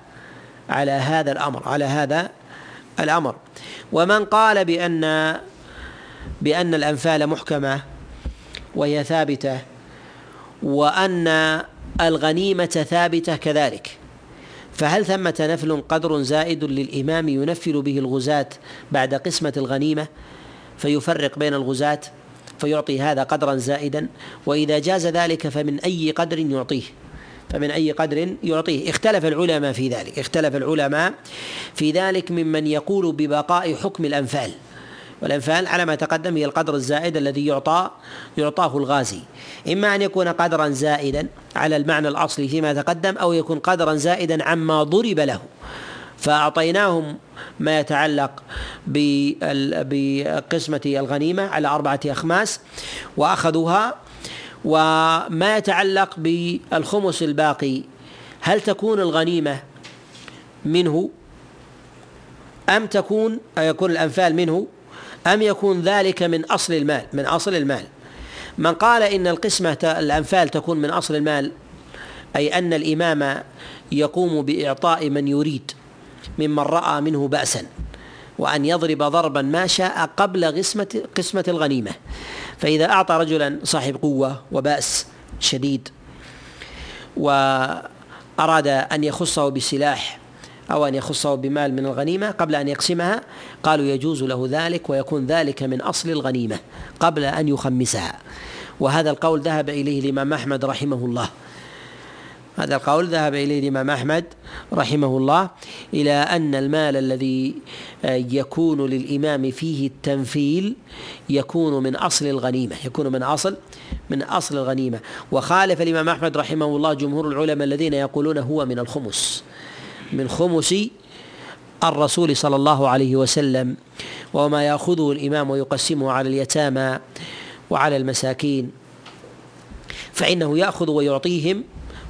على هذا الأمر على هذا الأمر. ومن قال بأن بأن الأنفال محكمة وهي ثابتة وأن الغنيمة ثابتة كذلك. فهل ثمة نفل قدر زائد للإمام ينفل به الغزاة بعد قسمة الغنيمة؟ فيفرق بين الغزاة فيعطي هذا قدرا زائدا وإذا جاز ذلك فمن أي قدر يعطيه؟ فمن أي قدر يعطيه؟ اختلف العلماء في ذلك اختلف العلماء في ذلك ممن يقول ببقاء حكم الأنفال. والأنفال على ما تقدم هي القدر الزائد الذي يعطى يعطاه الغازي. إما أن يكون قدرا زائدا على المعنى الأصلي فيما تقدم أو يكون قدرا زائدا عما ضرب له. فأعطيناهم ما يتعلق بقسمة الغنيمة على أربعة أخماس وأخذوها. وما يتعلق بالخمس الباقي هل تكون الغنيمة منه؟ أم تكون يكون الأنفال منه؟ أم يكون ذلك من أصل المال؟ من أصل المال. من قال إن القسمة الأنفال تكون من أصل المال أي أن الإمام يقوم بإعطاء من يريد ممن رأى منه بأسا وأن يضرب ضربا ما شاء قبل قسمة قسمة الغنيمة. فإذا أعطى رجلا صاحب قوة وبأس شديد وأراد أن يخصه بسلاح أو أن يخصه بمال من الغنيمة قبل أن يقسمها. قالوا يجوز له ذلك ويكون ذلك من أصل الغنيمة قبل أن يخمسها. وهذا القول ذهب إليه الإمام أحمد رحمه الله. هذا القول ذهب إليه الإمام أحمد رحمه الله إلى أن المال الذي يكون للإمام فيه التنفيل يكون من أصل الغنيمة يكون من أصل من أصل الغنيمة. وخالف الإمام أحمد رحمه الله جمهور العلماء الذين يقولون هو من الخمس. من خمس الرسول صلى الله عليه وسلم وما يأخذه الإمام ويقسمه على اليتامى وعلى المساكين. فإنه يأخذ ويعطيهم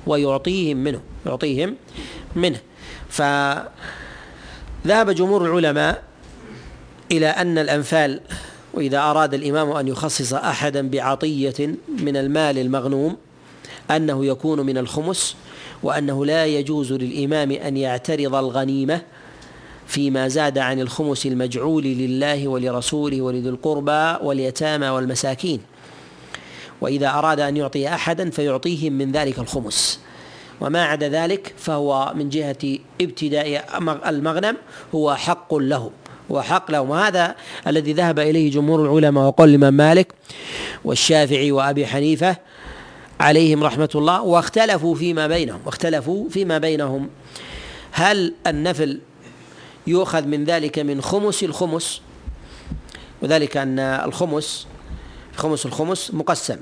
ويعطيهم منه يعطيهم منه. فذهب جمهور العلماء إلى أن الأنفال وإذا أراد الإمام أن يخصص أحدا بعطية من المال المغنوم أنه يكون من الخمس وأنه لا يجوز للإمام أن يعترض الغنيمة فيما زاد عن الخمس المجعول لله ولرسوله ولذي القربى واليتامى والمساكين. وإذا أراد أن يعطي أحدا فيعطيهم من ذلك الخمس. وما عدا ذلك فهو من جهة ابتداء المغنم هو حق له. هو حق له. وهذا الذي ذهب إليه جمهور العلماء وقول الإمام مالك والشافعي وأبي حنيفة عليهم رحمة الله واختلفوا فيما بينهم واختلفوا فيما بينهم. هل النفل يؤخذ من ذلك من خمس؟ الخمس. وذلك أن الخمس خمس الخمس مقسم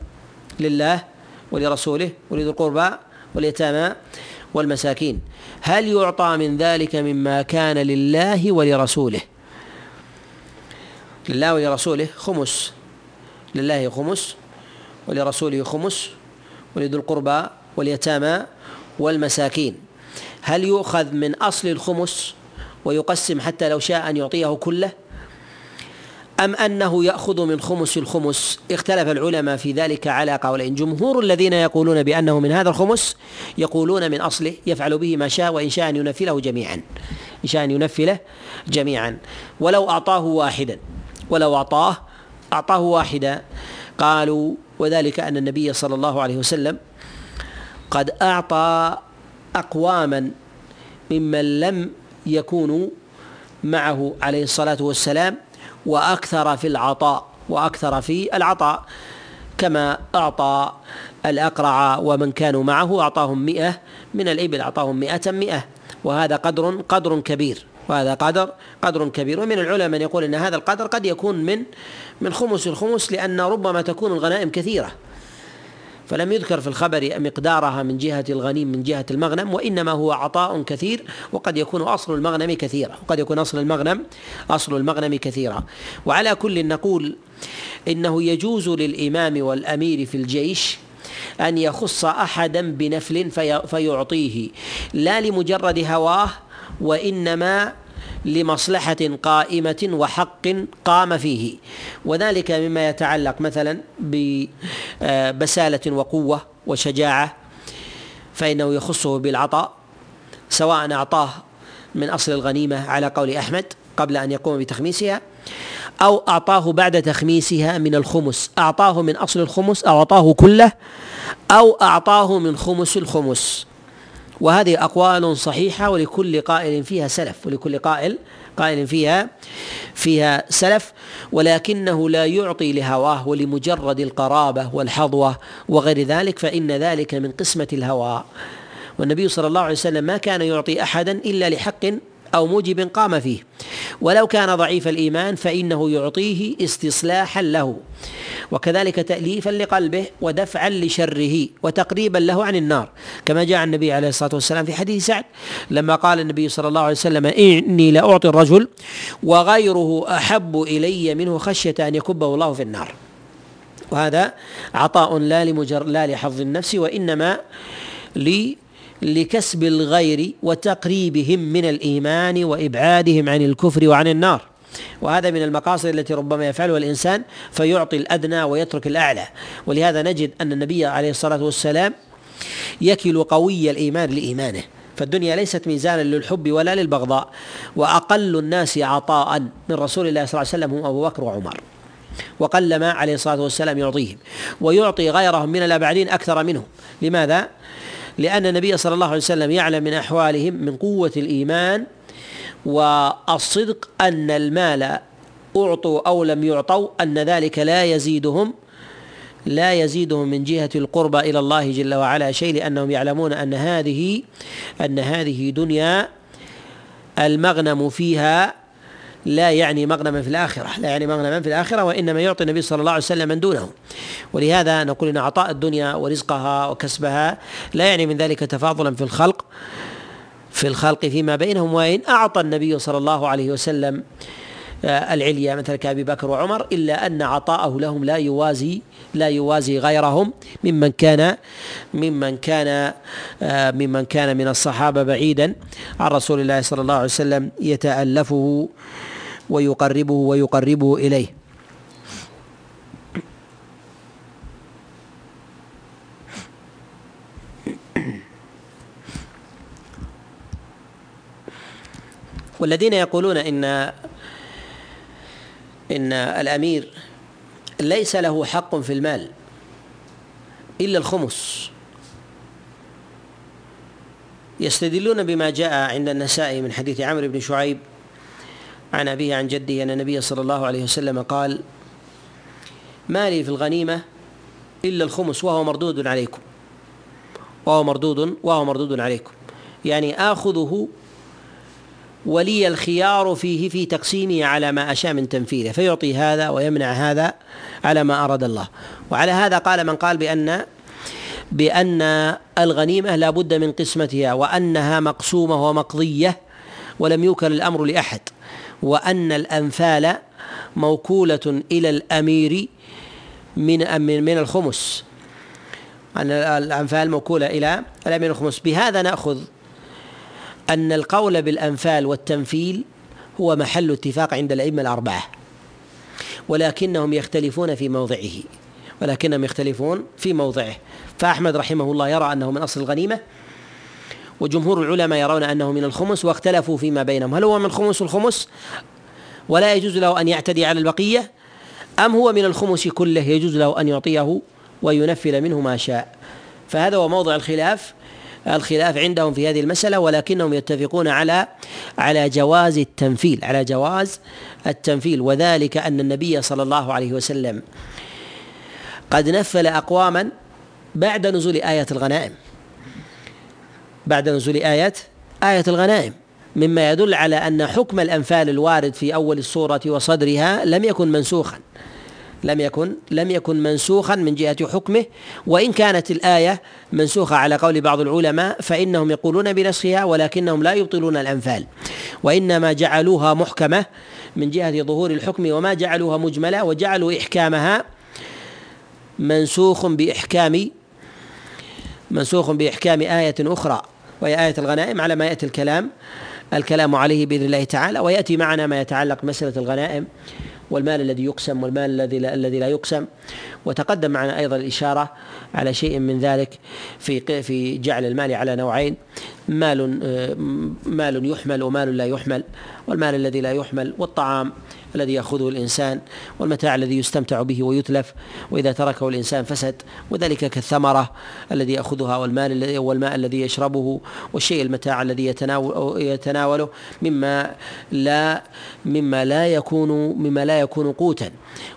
لله ولرسوله ولذي القربى واليتامى والمساكين. هل يعطى من ذلك مما كان لله ولرسوله؟ لله ولرسوله خمس. لله خمس ولرسوله خمس ولذي القربى واليتامى والمساكين. هل يؤخذ من أصل الخمس ويقسم حتى لو شاء أن يعطيه كله؟ أم أنه يأخذ من خمس الخمس؟ اختلف العلماء في ذلك على قولين. جمهور الذين يقولون بأنه من هذا الخمس يقولون من أصله يفعل به ما شاء وإن شاء أن ينفله جميعا. إن شاء أن ينفله جميعا. ولو أعطاه واحدا. ولو أعطاه أعطاه واحدا. قالوا وذلك أن النبي صلى الله عليه وسلم قد أعطى أقواما ممن لم يكونوا معه عليه الصلاة والسلام وأكثر في العطاء وأكثر في العطاء كما أعطى الأقرع ومن كانوا معه أعطاهم مئة من الإبل أعطاهم مئة مئة وهذا قدر قدر كبير. وهذا قدر قدر كبير. ومن العلماء من يقول إن هذا القدر قد يكون من من خمس الخمس لأن ربما تكون الغنائم كثيرة. فلم يذكر في الخبر مقدارها من جهة الغنيم من جهة المغنم وإنما هو عطاء كثير وقد يكون أصل المغنم كثيرا وقد يكون أصل المغنم أصل المغنم كثيرا وعلى كل نقول إنه يجوز للإمام والأمير في الجيش أن يخص أحدا بنفل في فيعطيه لا لمجرد هواه وإنما لمصلحة قائمة وحق قام فيه. وذلك مما يتعلق مثلا ببسالة وقوة وشجاعة فإنه يخصه بالعطاء سواء أعطاه من أصل الغنيمة على قول أحمد قبل أن يقوم بتخميسها أو أعطاه بعد تخميسها من الخمس. أعطاه من أصل الخمس أو أعطاه كله أو أعطاه من خمس الخمس. وهذه أقوال صحيحة ولكل قائل فيها سلف ولكل قائل قائل فيها فيها سلف ولكنه لا يعطي لهواه ولمجرد القرابة والحظوة وغير ذلك فإن ذلك من قسمة الهوى. والنبي صلى الله عليه وسلم ما كان يعطي أحدا إلا لحق أو موجب قام فيه. ولو كان ضعيف الإيمان فإنه يعطيه استصلاحا له وكذلك تأليفا لقلبه ودفعا لشره وتقريبا له عن النار. كما جاء النبي عليه الصلاة والسلام في حديث سعد لما قال النبي صلى الله عليه وسلم إني لأعطي الرجل وغيره أحب إلي منه خشية أن يكبه الله في النار. وهذا عطاء لا لمجر لا لحظ النفس وإنما لي لكسب الغير وتقريبهم من الإيمان وإبعادهم عن الكفر وعن النار. وهذا من المقاصد التي ربما يفعلها الإنسان فيعطي الأدنى ويترك الأعلى. ولهذا نجد أن النبي عليه الصلاة والسلام يكل قوي الإيمان لإيمانه. فالدنيا ليست ميزانا للحب ولا للبغضاء وأقل الناس عطاء من رسول الله صلى الله عليه وسلم هم أبو بكر وعمر. وقلما عليه الصلاة والسلام يعطيهم ويعطي غيرهم من الأبعدين أكثر منهم. لماذا؟ لأن النبي صلى الله عليه وسلم يعلم من أحوالهم من قوة الإيمان والصدق أن المال أعطوا أو لم يعطوا أن ذلك لا يزيدهم لا يزيدهم من جهة القربى إلى الله جل وعلا شيء لأنهم يعلمون أن هذه أن هذه دنيا المغنم فيها لا يعني مغنما في الآخرة لا يعني مغنما في الآخرة وإنما يعطي النبي صلى الله عليه وسلم من دونه. ولهذا نقول إن عطاء الدنيا ورزقها وكسبها لا يعني من ذلك تفاضلا في الخلق في الخلق فيما بينهم. وإن أعطى النبي صلى الله عليه وسلم آه، العليا مثل كأبي بكر وعمر إلا أن عطاءه لهم لا يوازي لا يوازي غيرهم ممن كان ممن كان آه، ممن كان من الصحابة بعيدا عن رسول الله صلى الله عليه وسلم يتألفه ويقربه ويقربه إليه. والذين يقولون إن إن الأمير ليس له حق في المال إلا الخمس. يستدلون بما جاء عند النسائي من حديث عمرو بن شعيب عن أبيه عن جده أن النبي صلى الله عليه وسلم قال ما لي في الغنيمة إلا الخمس وهو مردود عليكم. وهو مردود وهو مردود عليكم. يعني آخذه ولي الخيار فيه في تقسيمه على ما أشاء من تنفيذه فيعطي هذا ويمنع هذا على ما أراد الله. وعلى هذا قال من قال بأن بأن الغنيمة لا بد من قسمتها وأنها مقسومة ومقضية ولم يوكل الأمر لأحد. وأن الأنفال موكولة إلى الأمير من من الخمس. أن الأنفال موكولة إلى الأمير الخمس. بهذا نأخذ أن القول بالأنفال والتنفيل هو محل اتفاق عند الأئمة الأربعة ولكنهم يختلفون في موضعه ولكنهم يختلفون في موضعه. فأحمد رحمه الله يرى أنه من أصل الغنيمة وجمهور العلماء يرون أنه من الخمس واختلفوا فيما بينهم. هل هو من الخمس الخمس؟ ولا يجوز له أن يعتدي على البقية؟ أم هو من الخمس كله يجوز له أن يعطيه وينفل منه ما شاء؟ فهذا هو موضع الخلاف. الخلاف عندهم في هذه المسألة ولكنهم يتفقون على على جواز التنفيل على جواز التنفيل. وذلك أن النبي صلى الله عليه وسلم قد نفل أقواما بعد نزول آية الغنائم. بعد نزول آية آية الغنائم مما يدل على أن حكم الأنفال الوارد في أول السورة وصدرها لم يكن منسوخا. لم يكن لم يكن منسوخا من جهة حكمه وإن كانت الآية منسوخة على قول بعض العلماء فإنهم يقولون بنسخها ولكنهم لا يبطلون الأنفال. وإنما جعلوها محكمة من جهة ظهور الحكم وما جعلوها مجملة وجعلوا إحكامها منسوخ بإحكام منسوخ بإحكام آية أخرى. وهي آية الغنائم على ما يأتي الكلام الكلام عليه بإذن الله تعالى ويأتي معنا ما يتعلق مسألة الغنائم والمال الذي يقسم والمال الذي لا الذي لا يقسم. وتقدم معنا أيضا الإشارة على شيء من ذلك في في جعل المال على نوعين مال آه، مال يحمل ومال لا يحمل والمال الذي لا يحمل والطعام الذي يأخذه الإنسان والمتاع الذي يستمتع به ويتلف وإذا تركه الإنسان فسد وذلك كالثمرة الذي يأخذها والمال والماء الذي يشربه والشيء المتاع الذي يتناول يتناوله مما لا مما لا يكون مما لا يكون قوتا.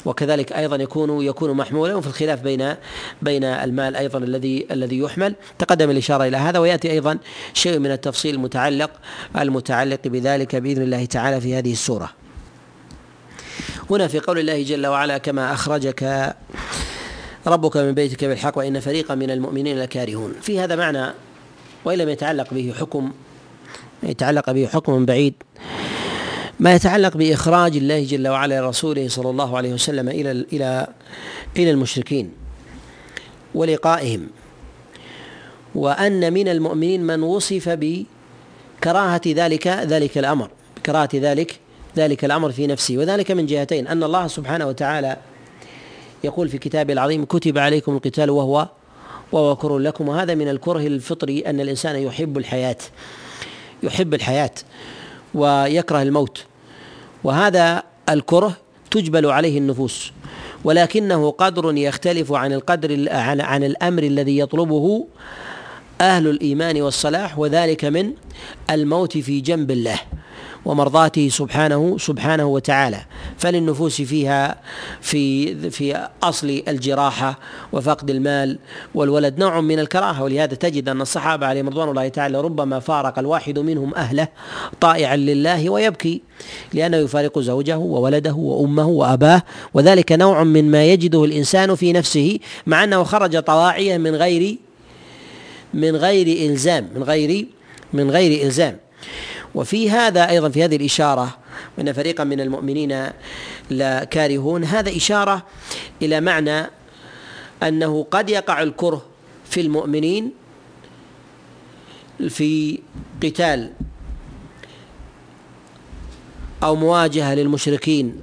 وكذلك أيضا يكون يكون محمولا وفي الخلاف بين بين المال أيضا الذي الذي يحمل. تقدم الإشارة إلى هذا ويأتي أيضا شيء من التفصيل المتعلق المتعلق بذلك بإذن الله تعالى في هذه السورة. هنا في قول الله جل وعلا كما أخرجك ربك من بيتك بالحق وإن فريقا من المؤمنين لكارهون. في هذا معنى وإن لم يتعلق به حكم يتعلق به حكم بعيد ما يتعلق بإخراج الله جل وعلا لرسوله صلى الله عليه وسلم إلى إلى إلى المشركين ولقائهم. وأن من المؤمنين من وصف بكراهة ذلك ذلك الأمر بكراهة ذلك ذلك الأمر في نفسي. وذلك من جهتين أن الله سبحانه وتعالى يقول في كتابه العظيم كتب عليكم القتال وهو وهو كره لكم. وهذا من الكره الفطري أن الإنسان يحب الحياة يحب الحياة ويكره الموت. وهذا الكره تجبل عليه النفوس ولكنه قدر يختلف عن القدر عن الأمر الذي يطلبه أهل الإيمان والصلاح وذلك من الموت في جنب الله. ومرضاته سبحانه سبحانه وتعالى. فللنفوس فيها في في أصل الجراحة وفقد المال والولد نوع من الكراهة. ولهذا تجد أن الصحابة عليهم رضوان الله تعالى ربما فارق الواحد منهم أهله طائعا لله ويبكي لأنه يفارق زوجه وولده وأمه وأباه. وذلك نوع من ما يجده الإنسان في نفسه مع أنه خرج طواعيه من غير من غير الزام من غير من غير إلزام. وفي هذا أيضا في هذه الإشارة وان فريقا من المؤمنين لكارهون هذا إشارة إلى معنى أنه قد يقع الكره في المؤمنين في قتال أو مواجهة للمشركين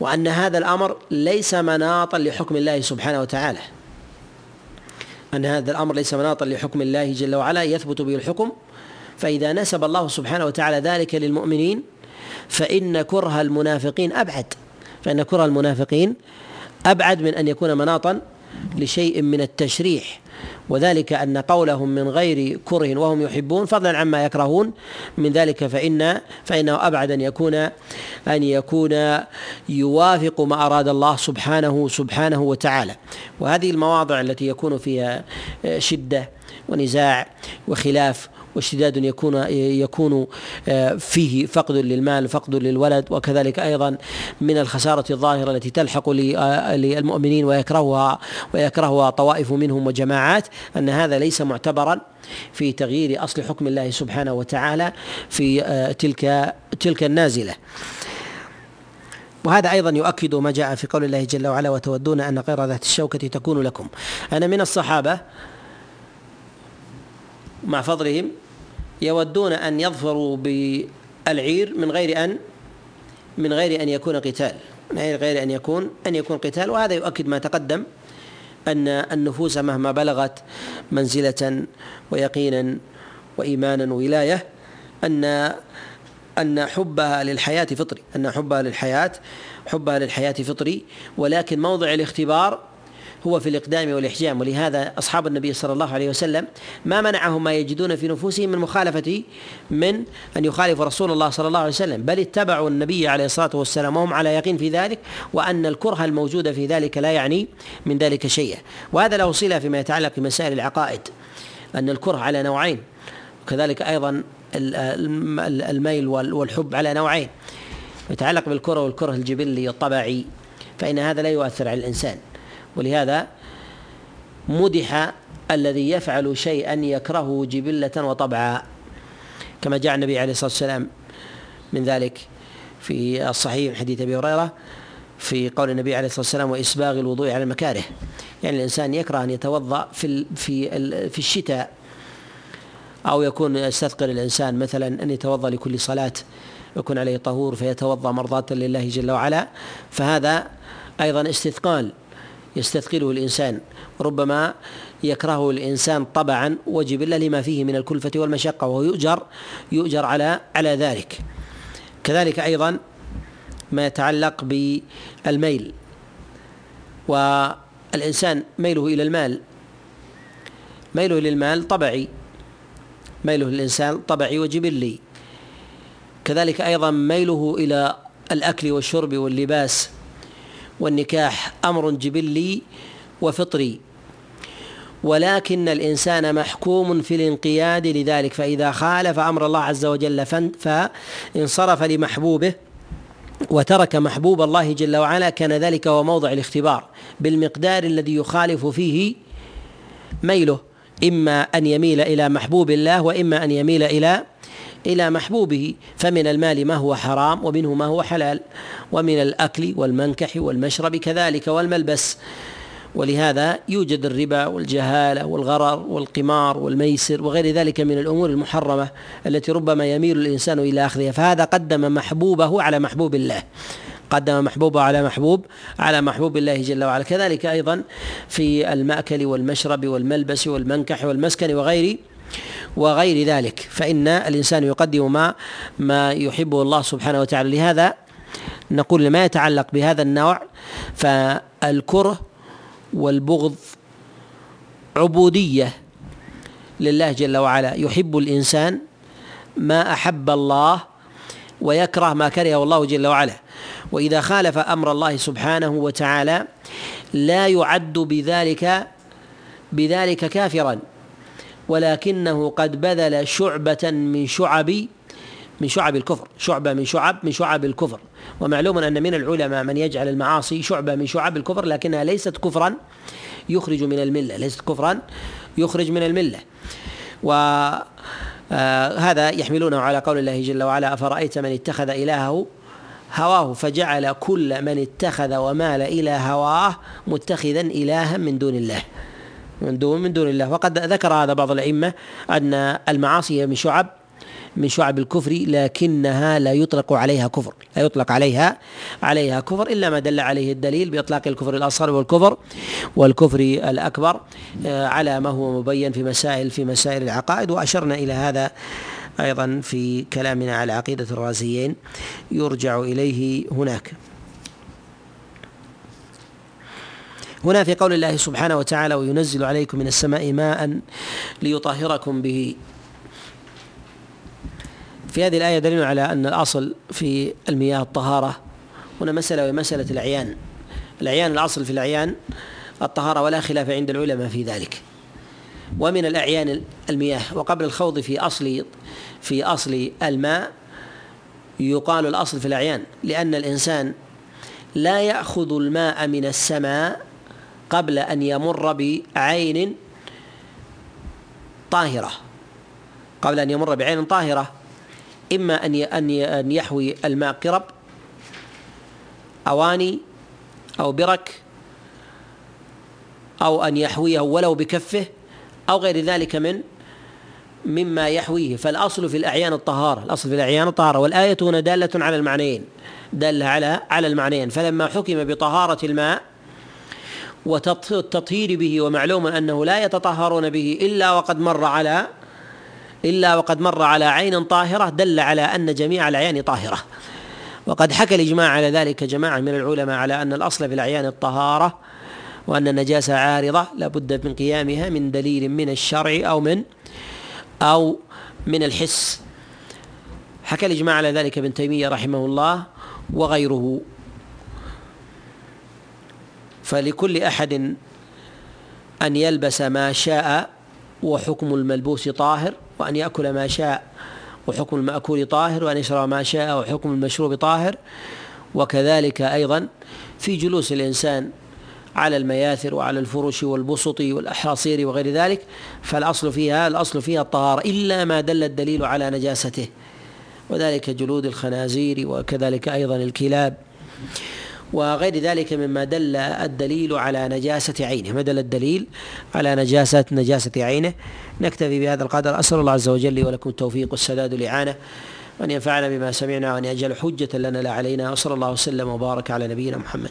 وأن هذا الأمر ليس مناطا لحكم الله سبحانه وتعالى. أن هذا الأمر ليس مناطا لحكم الله جل وعلا يثبت به الحكم فإذا نسب الله سبحانه وتعالى ذلك للمؤمنين فإن كره المنافقين أبعد فإن كره المنافقين أبعد من أن يكون مناطا لشيء من التشريح. وذلك أن قولهم من غير كره وهم يحبون فضلا عما يكرهون من ذلك فان فإنه أبعد أن يكون أن يكون يوافق ما أراد الله سبحانه سبحانه وتعالى. وهذه المواضع التي يكون فيها شدة ونزاع وخلاف واشتداد يكون يكون آه، فيه فقد للمال فقد للولد وكذلك أيضا من الخسارة الظاهرة التي تلحق آه، للمؤمنين ويكرهها ويكرهها طوائف منهم وجماعات أن هذا ليس معتبرا في تغيير أصل حكم الله سبحانه وتعالى في آه، تلك تلك النازلة. وهذا أيضا يؤكد ما جاء في قول الله جل وعلا وتودون أن غير ذات الشوكة تكون لكم. أنا من الصحابة مع فضلهم يودون أن يظفروا بالعير من غير أن من غير أن يكون قتال. من غير أن يكون أن يكون قتال. وهذا يؤكد ما تقدم أن النفوس مهما بلغت منزلة ويقينا وإيمانا وولاية أن أن حبها للحياة فطري. أن حبها للحياة حبها للحياة فطري. ولكن موضع الاختبار هو في الإقدام والإحجام. ولهذا أصحاب النبي صلى الله عليه وسلم ما منعهم ما يجدون في نفوسهم من مخالفة من أن يخالفوا رسول الله صلى الله عليه وسلم. بل اتبعوا النبي عليه الصلاة والسلام وهم على يقين في ذلك وأن الكره الموجود في ذلك لا يعني من ذلك شيئا. وهذا له صلة فيما يتعلق بمسائل العقائد أن الكره على نوعين. وكذلك أيضا الميل والحب على نوعين. يتعلق بالكرة والكره الجبلي الطبعي فإن هذا لا يؤثر على الإنسان. ولهذا مدح الذي يفعل شيئا يكرهه جبلة وطبعا كما جاء النبي عليه الصلاة والسلام من ذلك في الصحيح حديث أبي هريرة في قول النبي عليه الصلاة والسلام وإسباغ الوضوء على المكاره يعني الإنسان يكره أن يتوضأ في في في الشتاء أو يكون يستثقل الإنسان مثلا أن يتوضأ لكل صلاة يكون عليه طهور فيتوضأ مرضاة لله جل وعلا. فهذا أيضا استثقال يستثقله الإنسان ربما يكرهه الإنسان طبعا وجبلة لما فيه من الكلفة والمشقة وهو يؤجر يؤجر على على ذلك. كذلك أيضا ما يتعلق بالميل. والإنسان ميله إلى المال. ميله للمال طبعي. ميله للإنسان طبعي وجبلي كذلك أيضا ميله إلى الأكل والشرب واللباس. والنكاح أمر جبلي وفطري ولكن الإنسان محكوم في الانقياد لذلك فإذا خالف أمر الله عز وجل فانصرف لمحبوبه وترك محبوب الله جل وعلا كان ذلك هو موضع الاختبار بالمقدار الذي يخالف فيه ميله إما أن يميل إلى محبوب الله وإما أن يميل إلى إلى محبوبه فمن المال ما هو حرام ومنه ما هو حلال ومن الأكل والمنكح والمشرب كذلك والملبس. ولهذا يوجد الربا والجهالة والغرر والقمار والميسر وغير ذلك من الأمور المحرمة التي ربما يميل الإنسان إلى أخذها. فهذا قدم محبوبه على محبوب الله. قدم محبوبه على محبوب على محبوب الله جل وعلا. كذلك أيضا في المأكل والمشرب والملبس والمنكح والمسكن وغير وغير ذلك. فإن الإنسان يقدم ما ما يحبه الله سبحانه وتعالى. لهذا نقول لما يتعلق بهذا النوع فالكره والبغض عبودية لله جل وعلا. يحب الإنسان ما أحب الله ويكره ما كرهه الله جل وعلا. وإذا خالف أمر الله سبحانه وتعالى لا يعد بذلك بذلك كافرا. ولكنه قد بذل شعبة من شعب من شعب الكفر شعبة من شعب من شعب الكفر. ومعلوم أن من العلماء من يجعل المعاصي شعبة من شعب الكفر لكنها ليست كفرا يخرج من الملة ليست كفرا يخرج من الملة. و آه هذا يحملونه على قول الله جل وعلا أفرأيت من اتخذ إلهه هواه فجعل كل من اتخذ ومال إلى هواه متخذا إلها من دون الله. من دون من دون الله. وقد ذكر هذا بعض الأئمة أن المعاصي من شعب من شعب الكفر لكنها لا يطلق عليها كفر. لا يطلق عليها عليها كفر إلا ما دل عليه الدليل بإطلاق الكفر الأصغر والكفر والكفر الأكبر آه، على ما هو مبين في مسائل في مسائل العقائد. وأشرنا إلى هذا أيضا في كلامنا على عقيدة الرازيين. يرجع إليه هناك. هنا في قول الله سبحانه وتعالى وينزل عليكم من السماء ماء ليطهركم به. في هذه الآية دليل على أن الأصل في المياه الطهارة. هنا مسألة وهي مسألة الأعيان الأعيان الأصل في الأعيان الطهارة ولا خلاف عند العلماء في ذلك. ومن الأعيان المياه. وقبل الخوض في أصل في أصل الماء يقال الأصل في الأعيان لأن الإنسان لا يأخذ الماء من السماء قبل أن يمر بعين طاهرة. قبل أن يمر بعين طاهرة إما أن أن يحوي الماء قرب أواني أو برك أو أن يحويه ولو بكفه أو غير ذلك من مما يحويه. فالأصل في الأعيان الطهارة الأصل في الأعيان الطهارة. والآية هنا دالة على المعنيين دالة على على المعنيين. فلما حكم بطهارة الماء والتطهير به ومعلوم أنه لا يتطهرون به إلا وقد مر على إلا وقد مر على عين طاهرة دل على أن جميع الأعيان طاهرة. وقد حكى الإجماع على ذلك جماعة من العلماء على أن الأصل في الأعيان الطهارة وأن النجاسة عارضة لابد من قيامها من دليل من الشرع أو من أو من الحس. حكى الإجماع على ذلك ابن تيمية رحمه الله وغيره. فلكل أحد أن يلبس ما شاء وحكم الملبوس طاهر وأن يأكل ما شاء وحكم المأكول طاهر وأن يشرب ما شاء وحكم المشروب طاهر. وكذلك أيضا في جلوس الإنسان على المياثر وعلى الفرش والبسط والأحاصير وغير ذلك فالأصل فيها الأصل فيها الطهارة إلا ما دل الدليل على نجاسته. وذلك جلود الخنازير وكذلك أيضا الكلاب. وغير ذلك مما دل الدليل على نجاسة عينه. ما دل الدليل على نجاسة نجاسة عينه؟ نكتفي بهذا القدر. أسأل الله عز وجل ولكم التوفيق والسداد الإعانة وأن ينفعنا بما سمعنا وأن يجعل حجة لنا لا علينا. وصلى الله وسلم وبارك على نبينا محمد.